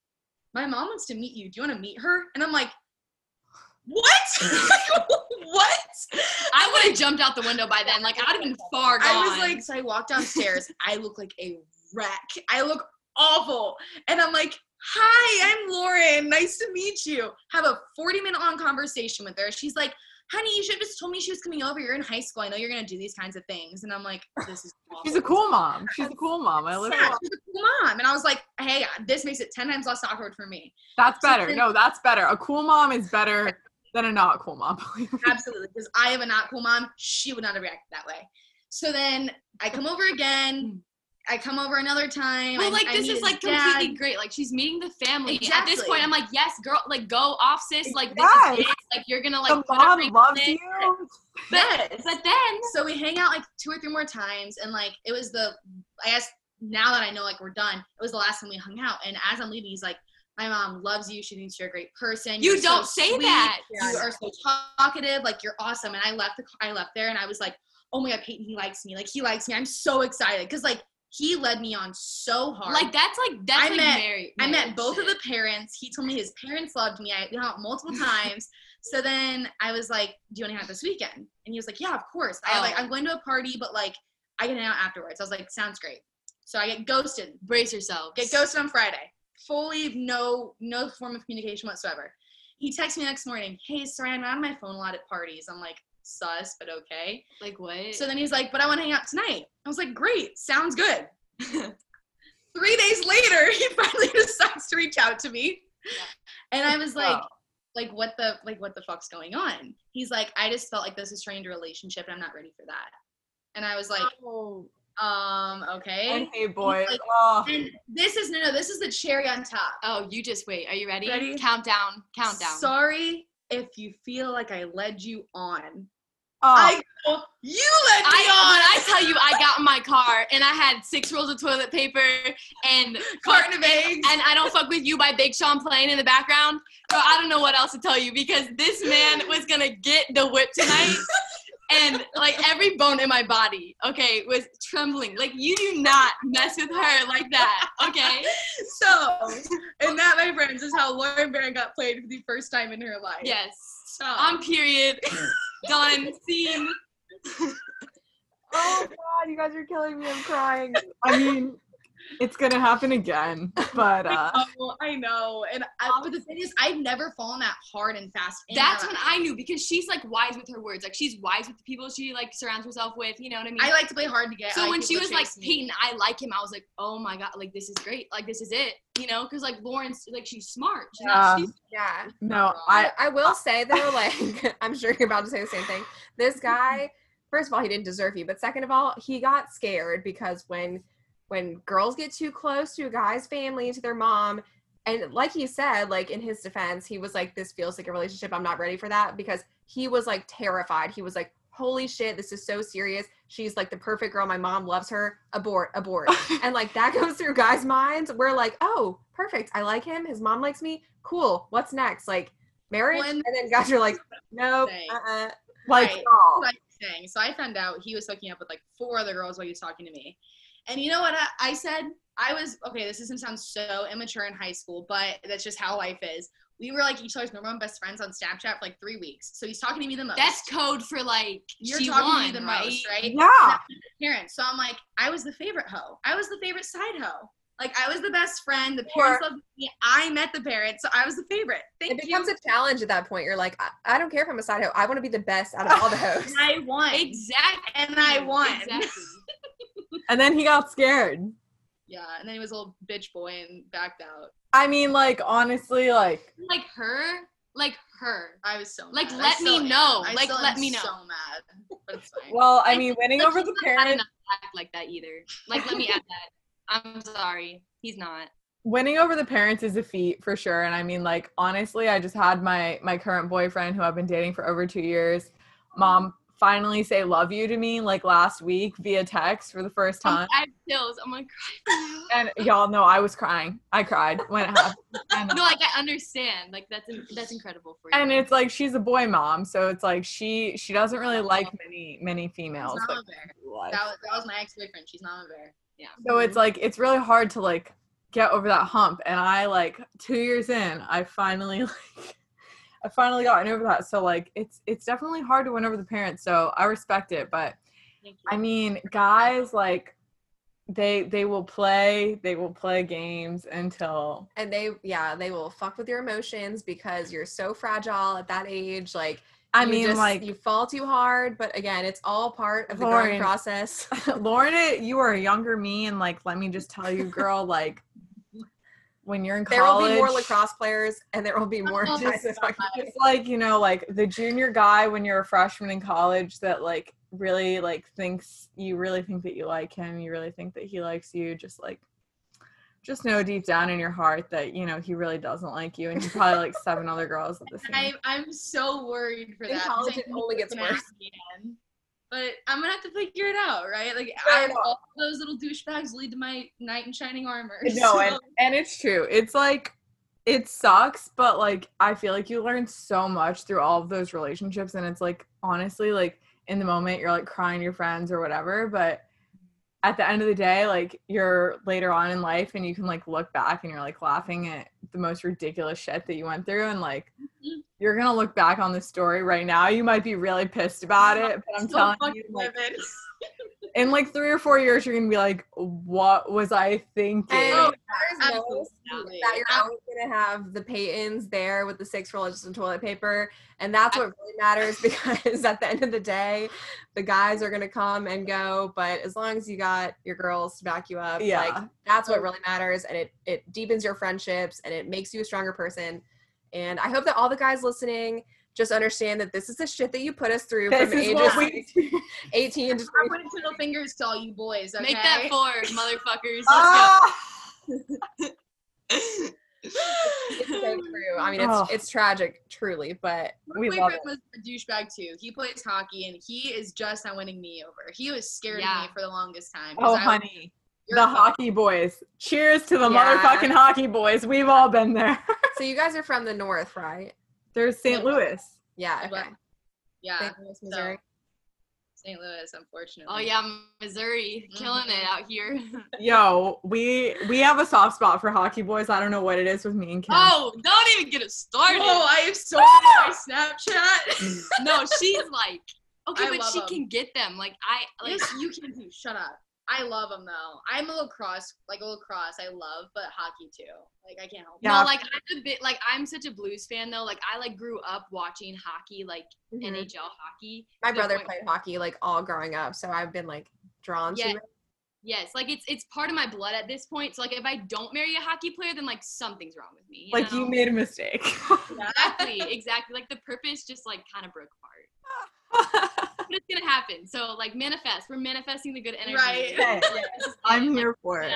my mom wants to meet you. Do you want to meet her? And I'm like, what? *laughs* *laughs* what? I would have jumped out the window by then. Like I'd have been far gone. I was like, so I walk downstairs. *laughs* I look like a wreck. I look awful. And I'm like, hi, I'm Lauren. Nice to meet you. Have a 40 minute long conversation with her. She's like, honey, you should have just told me she was coming over. You're in high school. I know you're going to do these kinds of things. And I'm like, this is She's a cool mom. She's a cool mom. I live. yeah, she's a cool mom. And I was like, hey, this makes it 10 times less awkward for me. That's So better. then- No, that's better. A cool mom is better than a not cool mom. *laughs* Absolutely. Because I have a not cool mom. She would not have reacted that way. So then I come over again. I come over another time. well, like I this meet is his like dad. completely great. Like she's meeting the family. Exactly. At this point, I'm like, yes, girl, like go off, sis. Like this Yes. is it. Like you're gonna like the put a mom loves you. But, Yes. but then so we hang out like two or three more times and like it was the i guess now that i know like we're done it was the last time we hung out and as i'm leaving he's like my mom loves you she thinks you're a great person you You're so don't say sweet. that. you are so talkative like you're awesome and i left the i left there and i was like oh my god peyton he likes me like he likes me i'm so excited because like he led me on so hard Like that's like that's I like met- married. I met both of the parents. He told me his parents loved me. I hung out multiple *laughs* times. so then I was like, "Do you want to hang out this weekend?" And he was like, "Yeah, of course." I like, Oh. I'm going to a party, but like, I can hang out afterwards. I was like, "Sounds great." So I get ghosted. Brace yourself. Get ghosted on Friday. Fully no no form of communication whatsoever. He texts me next morning. Hey, sorry, I'm on my phone a lot at parties. I'm like, sus, but okay. Like what? So then he's like, but I want to hang out tonight. I was like, great, sounds good. *laughs* Three days later, *laughs* he finally decides to reach out to me. And I was like, Wow. like what the like what the fuck's going on? He's like, I just felt like this is strained relationship and I'm not ready for that. And I was like, Oh. Um, okay. And hey, boys. like- oh. And this is no no, this is the cherry on top. oh, you just wait. Are you ready? Ready? Countdown. Countdown. Sorry if you feel like I led you on. oh. I go, you led me I, when I tell you, I got in my car and I had six rolls of toilet paper and *laughs* carton of eggs. and I don't fuck with you by Big Sean playing in the background. So I don't know what else to tell you because this man *laughs* was gonna get the whip tonight. *laughs* And like every bone in my body, okay, was trembling. Like you do not mess with her like that, okay? *laughs* So, and that, my friends, is how Lauren Barron got played for the first time in her life. Yes. So, On period. Done. Scene. *laughs* Oh God, you guys are killing me. I'm crying. I mean, it's gonna happen again, *laughs* but uh, Oh, I know. And I, but the thing is, I've never fallen that hard and fast. in That's when. I knew because she's like wise with her words. Like she's wise with the people she like surrounds herself with. You know what I mean? I like to play hard to get. So like when she was like, chase me. Peyton, I like him, I was like, oh my god, like this is great. Like this is it. You know, because like Lauren's like she's smart. She's not Yeah. she's Yeah. no, I, I I will say though, like *laughs* I'm sure you're about to say the same thing. This guy, first of all, he didn't deserve you, but second of all, he got scared because when when girls get too close to a guy's family, to their mom, and like he said, like in his defense, he was like, "This feels like a relationship. I'm not ready for that," because he was like terrified. He was like, holy shit, this is so serious. She's like the perfect girl. My mom loves her. Abort, abort. *laughs* and like that goes through guys' minds. We're like, oh, perfect. I like him. His mom likes me. Cool. What's next? Like marriage? Well, and- and then guys are like, *laughs* nope. Uh-uh. like Right. y'all. saying. So I found out he was hooking up with like four other girls while he was talking to me. And you know what I, I said? I was okay. This doesn't sound so immature in high school, but that's just how life is. We were like each other's number one best friends on Snapchat for like three weeks. So he's talking to me the most. That's code for like you're she talking won, to me the right? most, right? Yeah. Parents. So I'm like, I was the favorite hoe. I was the favorite side hoe. Like I was the best friend. The parents loved me. I met the parents, so I was the favorite. Thank It you. becomes a challenge at that point. You're like, I, I don't care if I'm a side hoe. I want to be the best out of all the *laughs* hosts. and I won. Exactly. And I won. Exactly. *laughs* And then he got scared. Yeah, and then he was a little bitch boy and backed out. I mean, like honestly, like like her, like her. I was so Like, mad. I let still me am. know. I Like, still let am me know. So mad, but it's *laughs* fine. well, I I mean, winning over the not parents, act like that either. Like, let me add that. *laughs* I'm sorry, he's not. winning over the parents is a feat for sure. And I mean, like honestly, I just had my my current boyfriend who I've been dating for over two years, mom finally say love you to me like last week via text for the first oh, time. I have chills. I'm like, cry And y'all know I was crying. I cried when it happened. *laughs* And. No, like I understand. Like that's that's incredible for you. and it's like she's a boy mom, so it's like she she doesn't really like many many She's females. not like, a bear. in real life. That was, that was my ex boyfriend. She's not a bear. yeah. So it's like it's really hard to like get over that hump. And I like two years in, I finally *laughs* like I finally gotten over that. So like it's it's definitely hard to win over the parents. So I respect it. But I mean, guys like they they will play they will play games until and they yeah they will fuck with your emotions because you're so fragile at that age like I mean just- like you fall too hard but again it's all part of the Lauren. growing process *laughs* Lauren, you are a younger me, and like, let me just tell you, girl, *laughs* like, when you're in college. there will be more lacrosse players and there will be more *laughs* Oh my guys that it's like you know, like the junior guy when you're a freshman in college that like really like thinks you really think that you like him, you really think that he likes you, just like. Just know deep down in your heart that you know he really doesn't like you, and you probably like seven other girls at the same. I, I'm so worried for In that. college, it only gets worse. again. But I'm gonna have to figure it out, right? Like I, all those little douchebags lead to my knight in shining armor. *laughs* no and, so- and it's true it's like it sucks but like i feel like you learn so much through all of those relationships and it's like honestly like in the moment you're like crying your friends or whatever but at the end of the day like you're later on in life and you can like look back and you're like laughing at the most ridiculous shit that you went through and like Mhm. you're gonna look back on the story right now you might be really pissed about it but i'm so telling you like. *laughs* in like three or four years you're gonna be like what was i thinking and Oh, it matters that you're always gonna have the Peytons there with the six rolls of toilet paper, and that's what really matters *laughs* because at the end of the day, the guys are gonna come and go, but as long as you got your girls to back you up, Yeah. like that's what really matters, and it it deepens your friendships and it makes you a stronger person. And I hope that all the guys listening just understand that this is the shit that you put us through this from is ages what *laughs* we 18 to I'm putting middle fingers to all you boys. Okay? Make that four, *laughs* motherfuckers. Let's Ah! It's so *laughs* true. I mean, it's Oh. it's tragic, truly, but My We boyfriend was a douchebag too. He plays hockey and he is just not winning me over. He was scared Yeah. of me for the longest time. Oh, I honey. "You're The a fuck-" hockey boys. Cheers to the Yeah. motherfucking hockey boys. We've all been there. so you guys are from the north, right? There's St. Louis. Yeah. But- Okay. Yeah, St. Louis, Missouri. St. Louis, unfortunately. Oh yeah, Missouri, killing it Mhm. out here. *laughs* Yo, we we have a soft spot for hockey boys. I don't know what it is with me and Kim. oh, don't even get it started. Whoa, I have so many on my Snapchat. *laughs* no, she's like, okay, I but she she 'em. can get them. Like I, like, yes, you can too. Shut up. I love them though. I'm a lacrosse, like a lacrosse. I love, but hockey too. Like I can't help. it. Yeah. no, like I'm a bit, like I'm such a Blues fan though. Like I like grew up watching hockey, like Mhm. NHL hockey. My brother point- played hockey like all growing up, so I've been like drawn Yeah. to it. Yes, like it's it's part of my blood at this point. So like if I don't marry a hockey player, then like something's wrong with me. like know? you made a mistake. *laughs* exactly, exactly. Like the purpose just like kind of broke apart. *laughs* But it's gonna happen. So like manifest. We're manifesting the good energy. Right. Okay. This I'm here for it.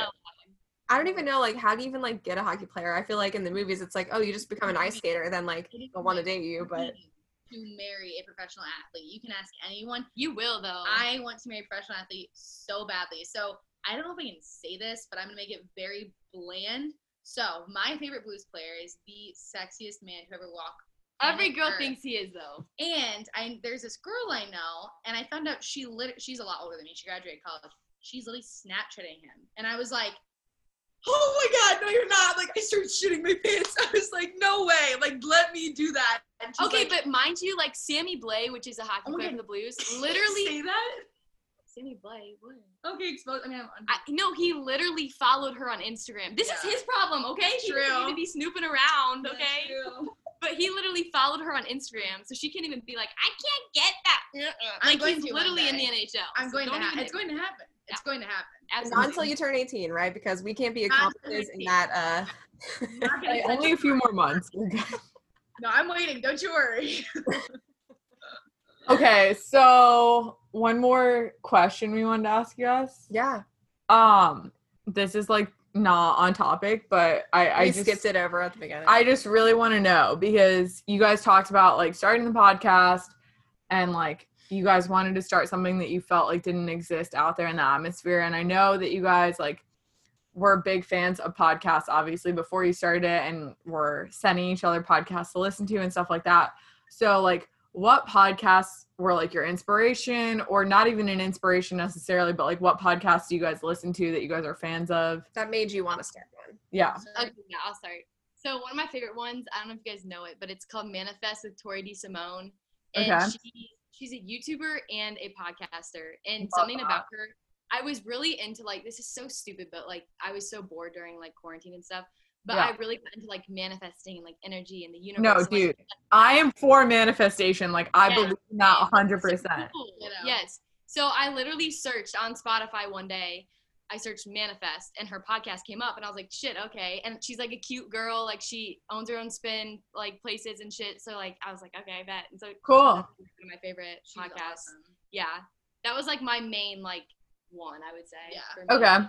I don't even know like how do you even like get a hockey player? I feel like in the movies it's like, oh, you just become an ice skater, then like they'll want to date you, but *laughs* to marry a professional athlete. You can ask anyone. You will though. I want to marry a professional athlete so badly. So I don't know if I can say this, but I'm gonna make it very bland. So my favorite blues player is the sexiest man to ever walk. Every girl Earth. thinks he is though. And I there's this girl I know, and I found out she lit. She's a lot older than me. She graduated college. She's literally Snapchatting him, and I was like, "Oh my god, no, you're not!" Like I started shooting my pants. *laughs* I was like, "No way! Like let me do that." And she's Okay, like, but mind you, like Sammy Blais, which is a hockey Oh player God. from the Blues, *laughs* literally say that. Sammy Blais. What? Okay, expose. I mean, I'm, I, no, he literally followed her on Instagram. This Yeah. is his problem, okay? He doesn't True. need to be snooping around, That's okay? true. But he literally followed her on Instagram, so she can't even be like, I can't get that. I'm Like going he's to one literally in the. NHL. I'm so going to. Ha- even- it's going to happen. It's going to happen. Absolutely. Not until you turn 18, right? Because we can't be accomplices in that. Uh, Like, *laughs* only a few more months. We're. *laughs* No, I'm waiting. Don't you worry. *laughs* Okay, so one more question we wanted to ask you guys. yeah, Um, this is like not on topic, but I I just skipped it over at the beginning. I just really want to know because you guys talked about like starting the podcast and like you guys wanted to start something that you felt like didn't exist out there in the atmosphere. And I know that you guys like were big fans of podcasts, obviously, before you started it and were sending each other podcasts to listen to and stuff like that. So, like, what podcasts were like your inspiration, or not even an inspiration necessarily, but like what podcasts do you guys listen to that you guys are fans of? that made you want to start one. Yeah. Okay, yeah, I'll start. So one of my favorite ones, I don't know if you guys know it, but it's called Manifest with Tori D. Simone. And Okay. she she's a YouTuber and a podcaster. And Love something that. about her, I was really into like this is so stupid, but like I was so bored during like quarantine and stuff. But Yeah. I really got into like manifesting and like energy and the universe. No, and, like, dude. I am for manifestation. Like I Yes, believe in that same. hundred So percent. cool. You know. Yes. So I literally searched on Spotify one day. I searched manifest and her podcast came up and I was like, shit, okay. And she's like a cute girl, like she owns her own spin like places and shit. So like I was like, okay, I bet. And so Cool. one of my favorite She's podcasts. awesome. Yeah. That was like my main like one, I would say. Yeah. Okay.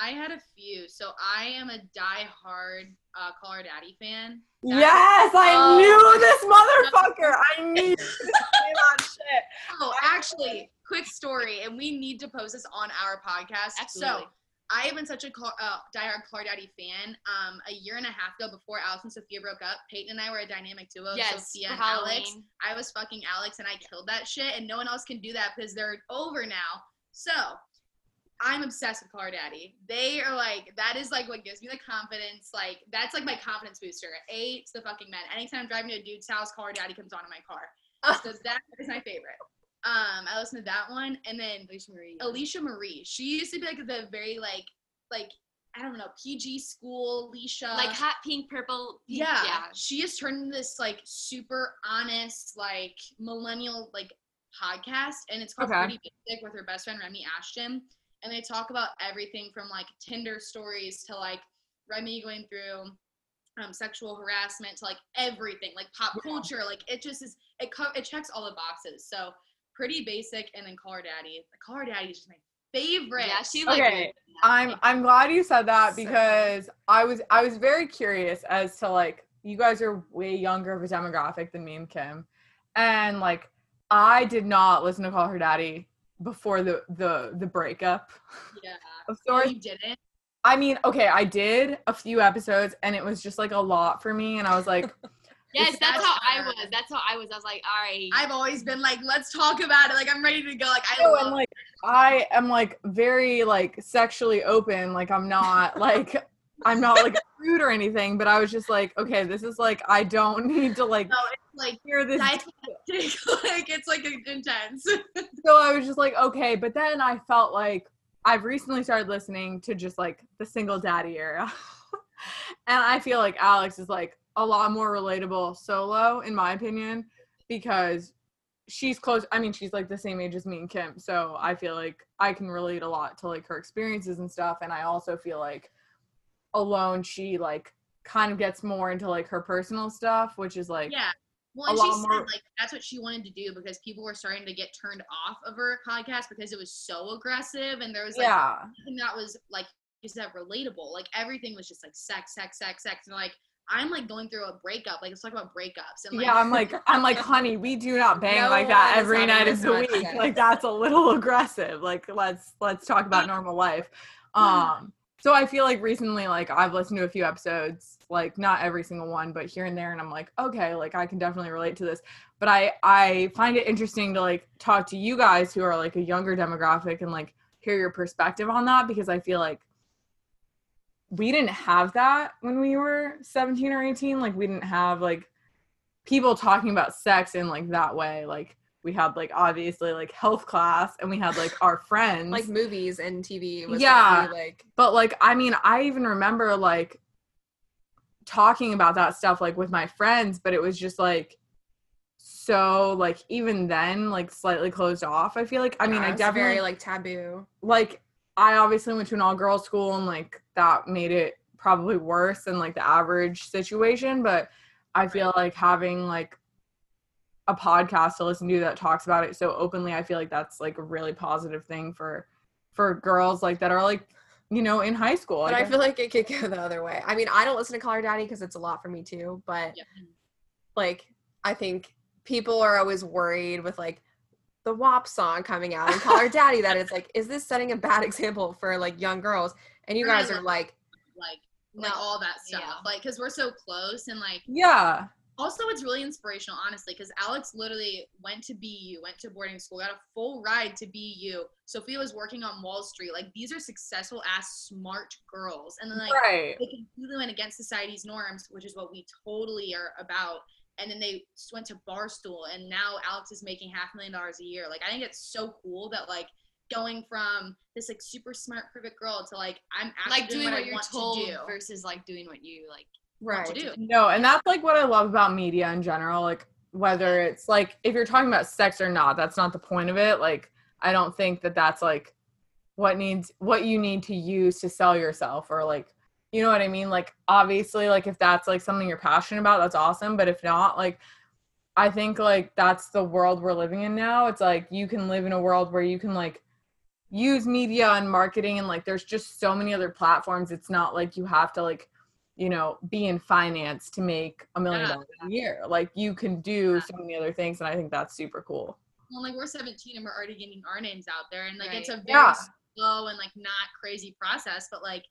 I had a few. So I am a die-hard uh, Call Her Daddy fan. Yes, I Oh. knew this motherfucker. I *laughs* knew on shit. Oh, actually, quick story, and we need to post this on our podcast. Absolutely. So I have been such a Call- uh, diehard Call Her Daddy fan. Um, a year and a half ago, before Alex and Sophia broke up, Peyton and I were a dynamic duo. yes, Sophia and Alex. I was fucking Alex, and I killed that shit, and no one else can do that because they're over now. So I'm obsessed with Car Daddy. They are like that is like what gives me the confidence. Like that's like my confidence booster. A to the fucking men. Anytime I'm driving to a dude's house, Car Daddy comes on in my car. So that is my favorite. Um, I listen to that one, and then Alisha Marie. Alisha Marie. She used to be like the very like like I don't know PG school Alicia. like hot pink, purple. pink- Yeah, Yeah. she has turned into this like super honest, like millennial like podcast, and it's called Okay. Pretty Basic with her best friend Remi Ashton, and they talk about everything from like Tinder stories to like Remi going through um, sexual harassment to like everything, like pop Yeah. culture. Like it just is it co- it checks all the boxes. So Pretty Basic, and then Call Her Daddy. Call Her Daddy is just my favorite. Yeah, she like Okay, really- I'm I'm glad you said that So- because I was I was very curious as to like you guys are way younger of a demographic than me and Kim, and like I did not listen to Call Her Daddy before the the the breakup yeah. of Oh, sorts. you didn't? I mean, okay, I did a few episodes and it was just like a lot for me, and I was like, *laughs* Yes, that's how I was. That's how I was. I was like, all right. I've always been like, let's talk about it. Like I'm ready to go. Like I No, love and like I am like very like sexually open. Like I'm not *laughs* like I'm not like rude or anything, but I was just like, okay, this is like I don't *laughs* need to like No, it's like hear this. *laughs* like it's like intense. *laughs* So I was just like, okay, but then I felt like I've recently started listening to just like the single daddy era. and I feel like Alex is like a lot more relatable solo, in my opinion, because she's close. I mean, she's like the same age as me and Kim. So I feel like I can relate a lot to like her experiences and stuff. And I also feel like alone, she like kind of gets more into like her personal stuff, which is like, yeah. Well, and she said more- like that's what she wanted to do because people were starting to get turned off of her podcast because it was so aggressive and there was like yeah. that was like you that relatable. Like everything was just like sex, sex, sex, sex, and like I'm like going through a breakup. Like let's talk about breakups and like yeah, I'm like, I'm like, honey, we do not bang No like that every night of the week. Like that's a little *laughs* aggressive. Like let's let's talk about normal life. Um, so I feel like recently, like I've listened to a few episodes, like not every single one, but here and there, and I'm like, okay, like I can definitely relate to this. But I I find it interesting to like talk to you guys who are like a younger demographic and like hear your perspective on that because I feel like we didn't have that when we were 17 or 18 like we didn't have like people talking about sex in like that way like we had like obviously like health class and we had like our *laughs* friends like movies and TV was Yeah. yeah like but like i mean i even remember like talking about that stuff like with my friends but it was just like so like even then like slightly closed off i feel like i mean i definitely very like taboo like I obviously went to an all girls school and like that made it probably worse than like the average situation, but I feel like having like a podcast to listen to that talks about it so openly, I feel like that's like a really positive thing for for girls like that are like, you know, in high school. but I guess. feel like it could go the other way I mean I don't listen to Call Her Daddy because it's a lot for me too but Yeah. like I think people are always worried with like the WAP song coming out and Call Her Daddy that it's like is this setting a bad *laughs* example for like young girls and you guys are like like like No. all that stuff. Yeah. Like because we're so close and like yeah. Also it's really inspirational honestly because alex literally went to BU went to boarding school got a full ride to BU sophia was working on wall street. Like these are successful ass smart girls. And then like right. they completely went against society's norms which is what we totally are about. And then they s- went to barstool and now alex is making half a million dollars a year. Like i think it's so cool that like going from this like super smart perfect girl to like i'm actually like doing what, what I you're want told to do. versus like doing what you like right to do No, and that's like what I love about media in general. Like whether it's like if you're talking about sex or not, that's not the point of it. Like I don't think that that's like what needs what you need to use to sell yourself or like you know what I mean? Like obviously like if that's like something you're passionate about, that's awesome, but if not, like I think like that's the world we're living in now. It's like you can live in a world where you can like use media and marketing and like there's just so many other platforms. It's not like you have to like you know, be in finance to make a million Yeah. dollars a year. Like you can do so many other things, and I think that's super cool. well, like we're 17 and we're already getting our names out there, and like it's a very Yeah. slow and like not crazy process, but like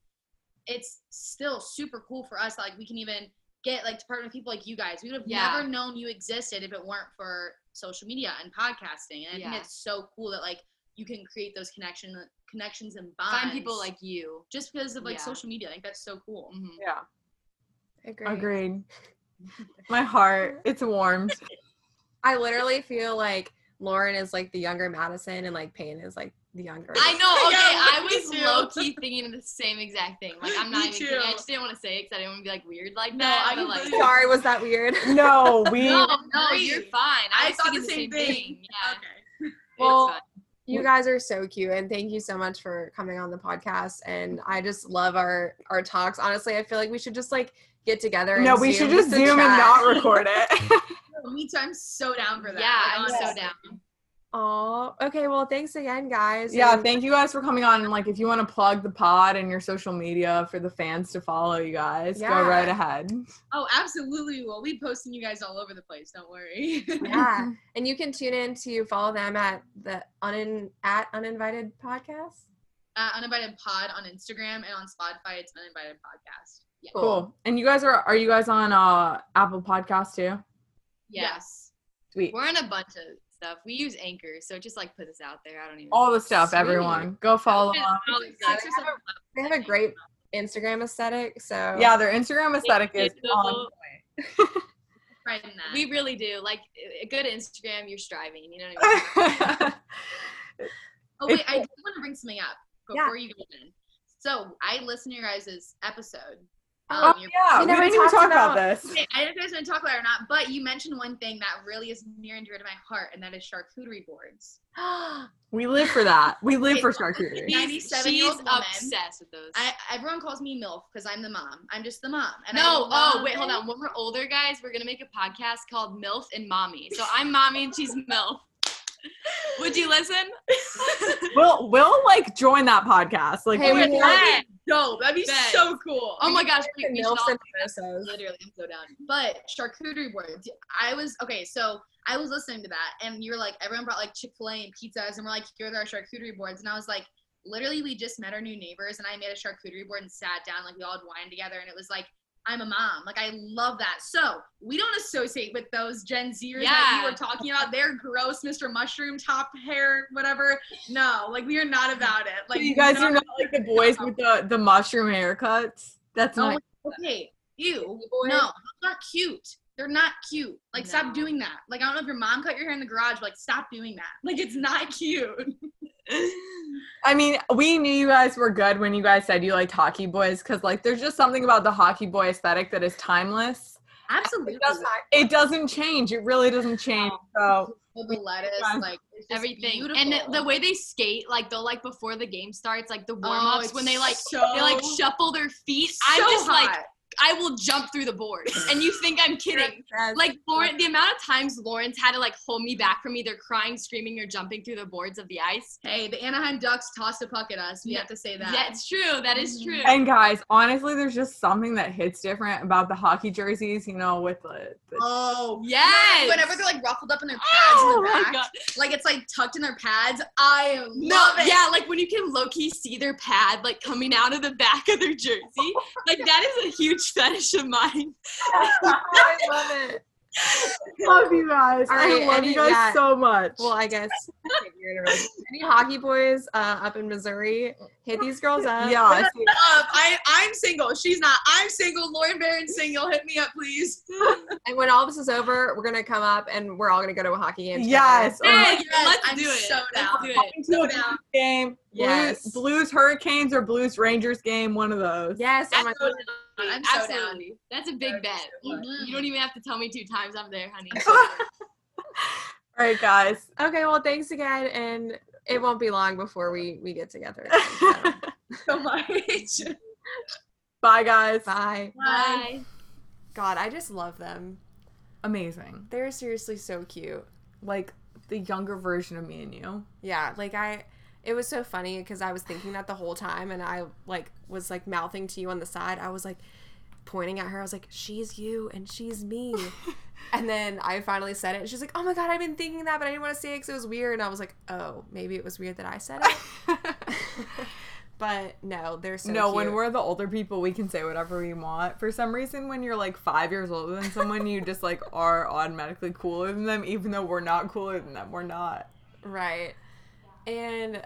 it's still super cool for us. Like we can even get like to partner with people like you guys. We would have Yeah. never known you existed if it weren't for social media and podcasting. And I Yeah. think it's so cool that like you can create those connection connections and bonds. find people like you just because of like Yeah. social media. I think that's so cool. Mhm. Yeah, Agree. agreed. *laughs* My heart, it's warmed. I literally feel like Lauren is like the younger Madison and like Peyton is like the younger. I know. *laughs* Okay, Yeah, I was too. low key thinking the same exact thing. Like I'm *laughs* not Me even kidding. I just didn't want to say it because I didn't want to be like weird like No, that. I but, like, Sorry, was that weird? No, we. no, no, you're fine. I, I was thought thinking the the same same thing. thing. Yeah. Okay. Well, fine. You guys are so cute and thank you so much for coming on the podcast. And I just love our our talks. Honestly, I feel like we should just like get together. And No, we should just to zoom and chat. not record it. *laughs* Me too. I'm so down for that. Yeah, Like, I'm so down. Oh, okay. Well, thanks again, guys. yeah, and- thank you guys for coming on. And like, if you want to plug the pod and your social media for the fans to follow you guys, Yeah. go right ahead. Oh, absolutely. Well, We'll be posting you guys all over the place. Don't worry. yeah, *laughs* and you can tune in to follow them at the unin at uninvited podcast. uh, Uninvited Pod on Instagram and on Spotify. It's Uninvited Podcast. Yeah. Cool. And you guys are are you guys on uh Apple Podcast too? Yes. Sweet. We're in a bunch of stuff. We use Anchor, so just like put us out there. I don't even. All the stuff, Sweet. everyone. Go follow them. They have a- They have a great Instagram aesthetic. So Yeah, their Instagram aesthetic is on *laughs* Right. We really do. Like a good Instagram, you're striving. You know what I mean? *laughs* oh, wait. I do want to bring something up Yeah. before you go in. So I listened to your guys' episode. Oh your- yeah, We we, never didn't even talked talk about, about- this. Okay, I don't know if you guys want to talk about it or not, but you mentioned one thing that really is near and dear to my heart, and that is charcuterie boards. *gasps* We live for that. We live Wait, for charcuterie. She's- 97 she's year old woman. obsessed with those. I, everyone calls me MILF because I'm the mom. I'm just the mom. And I no, oh wait, hold on. When we're older, guys, we're gonna make a podcast called MILF and Mommy. So I'm mommy and she's *laughs* MILF. Would you listen? *laughs* We'll we'll like join that podcast. Like Hey, we we will- want- dope. That'd be Bet. so cool. Oh my gosh, we, we should all- Literally, I'm so down. But charcuterie board. I was okay. So I was listening to that, and you were like, everyone brought like Chick Fil A and pizzas, and we're like, here are our charcuterie boards, and I was like, literally, we just met our new neighbors, and I made a charcuterie board and sat down, like we all had wine together, and it was like. I'm a mom. Like I love that. So we don't associate with those Gen Zers that you were talking about. They're gross, Mr. Mushroom top hair, whatever. No, like we are not about it. Like you guys are not like the boys with the, the mushroom haircuts. That's Oh, not. okay. You boys? No, those aren't cute. They're not cute. Like, No. stop doing that. Like, I don't know if your mom cut your hair in the garage, but like, stop doing that. Like, it's not *laughs* cute. I mean, we knew you guys were good when you guys said you liked hockey boys because, like, there's just something about the hockey boy aesthetic that is timeless. Absolutely. It doesn't, it doesn't change. It really doesn't change. Oh, so, The lettuce, Yeah. like, everything. Beautiful. And the, the way they skate, like they'll like before the game starts, like the warm Oh, ups when they like so, they like shuffle their feet. I'm so just like hot. I will jump through the board. *laughs* And you think I'm kidding. Like Lauren, the amount of times Lauren had to like hold me back from either crying, screaming, or jumping through the boards of the ice. Hey, the Anaheim Ducks tossed a puck at us. We Yeah. have to say that. That's true. That is Mhm. true. and guys, honestly, there's just something that hits different about the hockey jerseys, you know, with the. the Oh, Yes. Whenever they're like ruffled up in their pads Oh in the my back, God. like it's like tucked in their pads. I No, love it. yeah, like when you can low key see their pad like coming out of the back of their jersey. Like that is a huge fetish of mine. I love it. love you guys. All I love any- you guys yeah. so much. Well, I guess any hockey boys uh, up in Missouri, hit these girls up. yeah. I see- Up. I, I'm single. She's not. I'm single. Lauren Barron's single. Hit me up, please. And when all this is over, we're gonna come up and we're all gonna go to a hockey game. together. Yes. Oh my Yes, yes, let's I'm do it. so Let's down. do it. Going to So down. game. Blues, Yes. Blues Hurricanes or Blues Rangers game. One of those. Yes. My Absolutely. I'm so down. That's a big bet. You, you don't even have to tell me two times. I'm there, honey. *laughs* All right, guys. Okay. Well, thanks again, and it won't be long before we we get together. again, so. *laughs* *laughs* So much. Bye, guys. Bye. Bye. God, I just love them. Amazing. They're seriously so cute. Like the younger version of me and you. Yeah, like I it was so funny because I was thinking that the whole time and I like was like mouthing to you on the side. I was like pointing at her. I was like, "She's you and she's me." *laughs* and then I finally said it. And she's like, "Oh my god, I've been thinking that, but I didn't want to say it because it was weird." And I was like, "Oh, maybe it was weird that I said it." *laughs* *laughs* but no, they're so no, cute. when we're the older people, we can say whatever we want. For some reason, when you're like five years older than someone, you just like are automatically cooler than them, even though we're not cooler than them. We're not. Right. And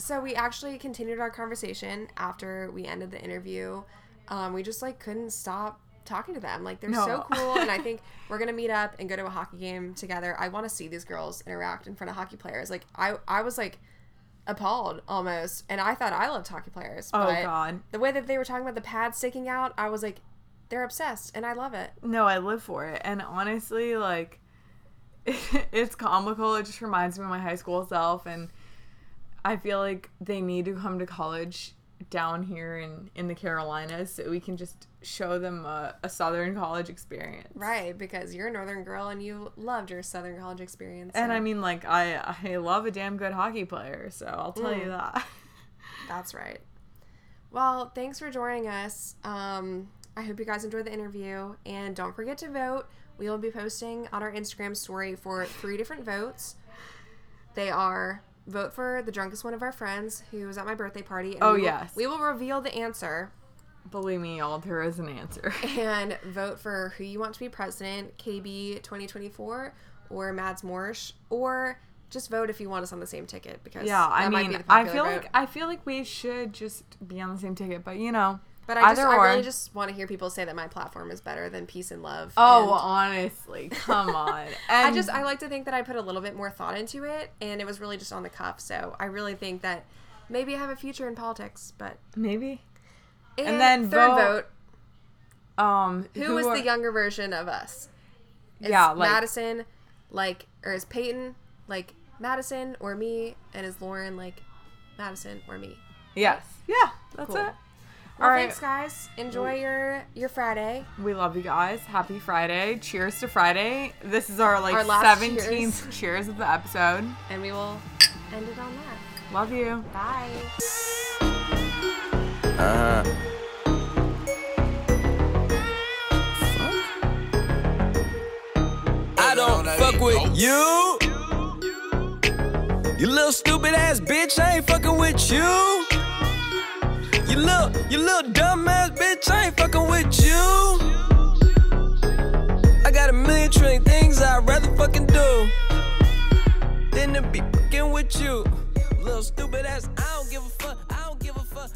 so we actually continued our conversation after we ended the interview. Um, we just like couldn't stop talking to them. Like they're so cool and I *laughs* think we're going to meet up and go to a hockey game together. I want to see these girls interact in front of hockey players. Like I I was like appalled almost and I thought I loved hockey players, Oh God. the way that they were talking about the pads sticking out, I was like they're obsessed and I love it. No, I live for it. And honestly, like, *laughs* it's comical. It just reminds me of my high school self. And I feel like they need to come to college down here in, in the Carolinas so we can just show them a, a Southern college experience. Right, because you're a northern girl and you loved your southern college experience. And I mean, like, I, I love a damn good hockey player. So I'll tell you Mm. that. *laughs* That's right. Well, thanks for joining us. Um, I hope you guys enjoyed the interview. And don't forget to vote. We will be posting on our Instagram story for three different votes. They are vote for the drunkest one of our friends who was at my birthday party. And Oh, we will- yes. we will reveal the answer. Believe me, y'all, there is an answer. *laughs* And vote for who you want to be president, KB 2024 or Mads Morsch. Or just vote if you want us on the same ticket because Yeah, I mean, I feel vote. like I feel like we should just be on the same ticket, but you know, But I just, Either I really just want to hear people say that my platform is better than peace and love. Oh, and honestly, come on. *laughs* I just I like to think that I put a little bit more thought into it, and it was really just on the cuff. So I really think that maybe I have a future in politics. But maybe and, then third vote- vote. um Who, was are- the younger version of us? Is Yeah, like- Madison, like, or is Peyton like Madison or me, and is Lauren like Madison or me? Yes. Yeah, that's Cool. it. Well, All right. thanks, guys. Enjoy your your Friday. We love you guys. Happy Friday. Cheers to Friday. This is our like Our last 17th *laughs* cheers. of the episode. and we will end it on that. Love you. Bye. Uh huh. I don't fuck with you. You little stupid ass bitch, I ain't fucking with you. You little, you little dumbass bitch, I ain't fucking with you. I got a million trillion things I'd rather fucking do than to be fucking with you. Little stupid ass, I don't give a fuck, I don't give a fuck,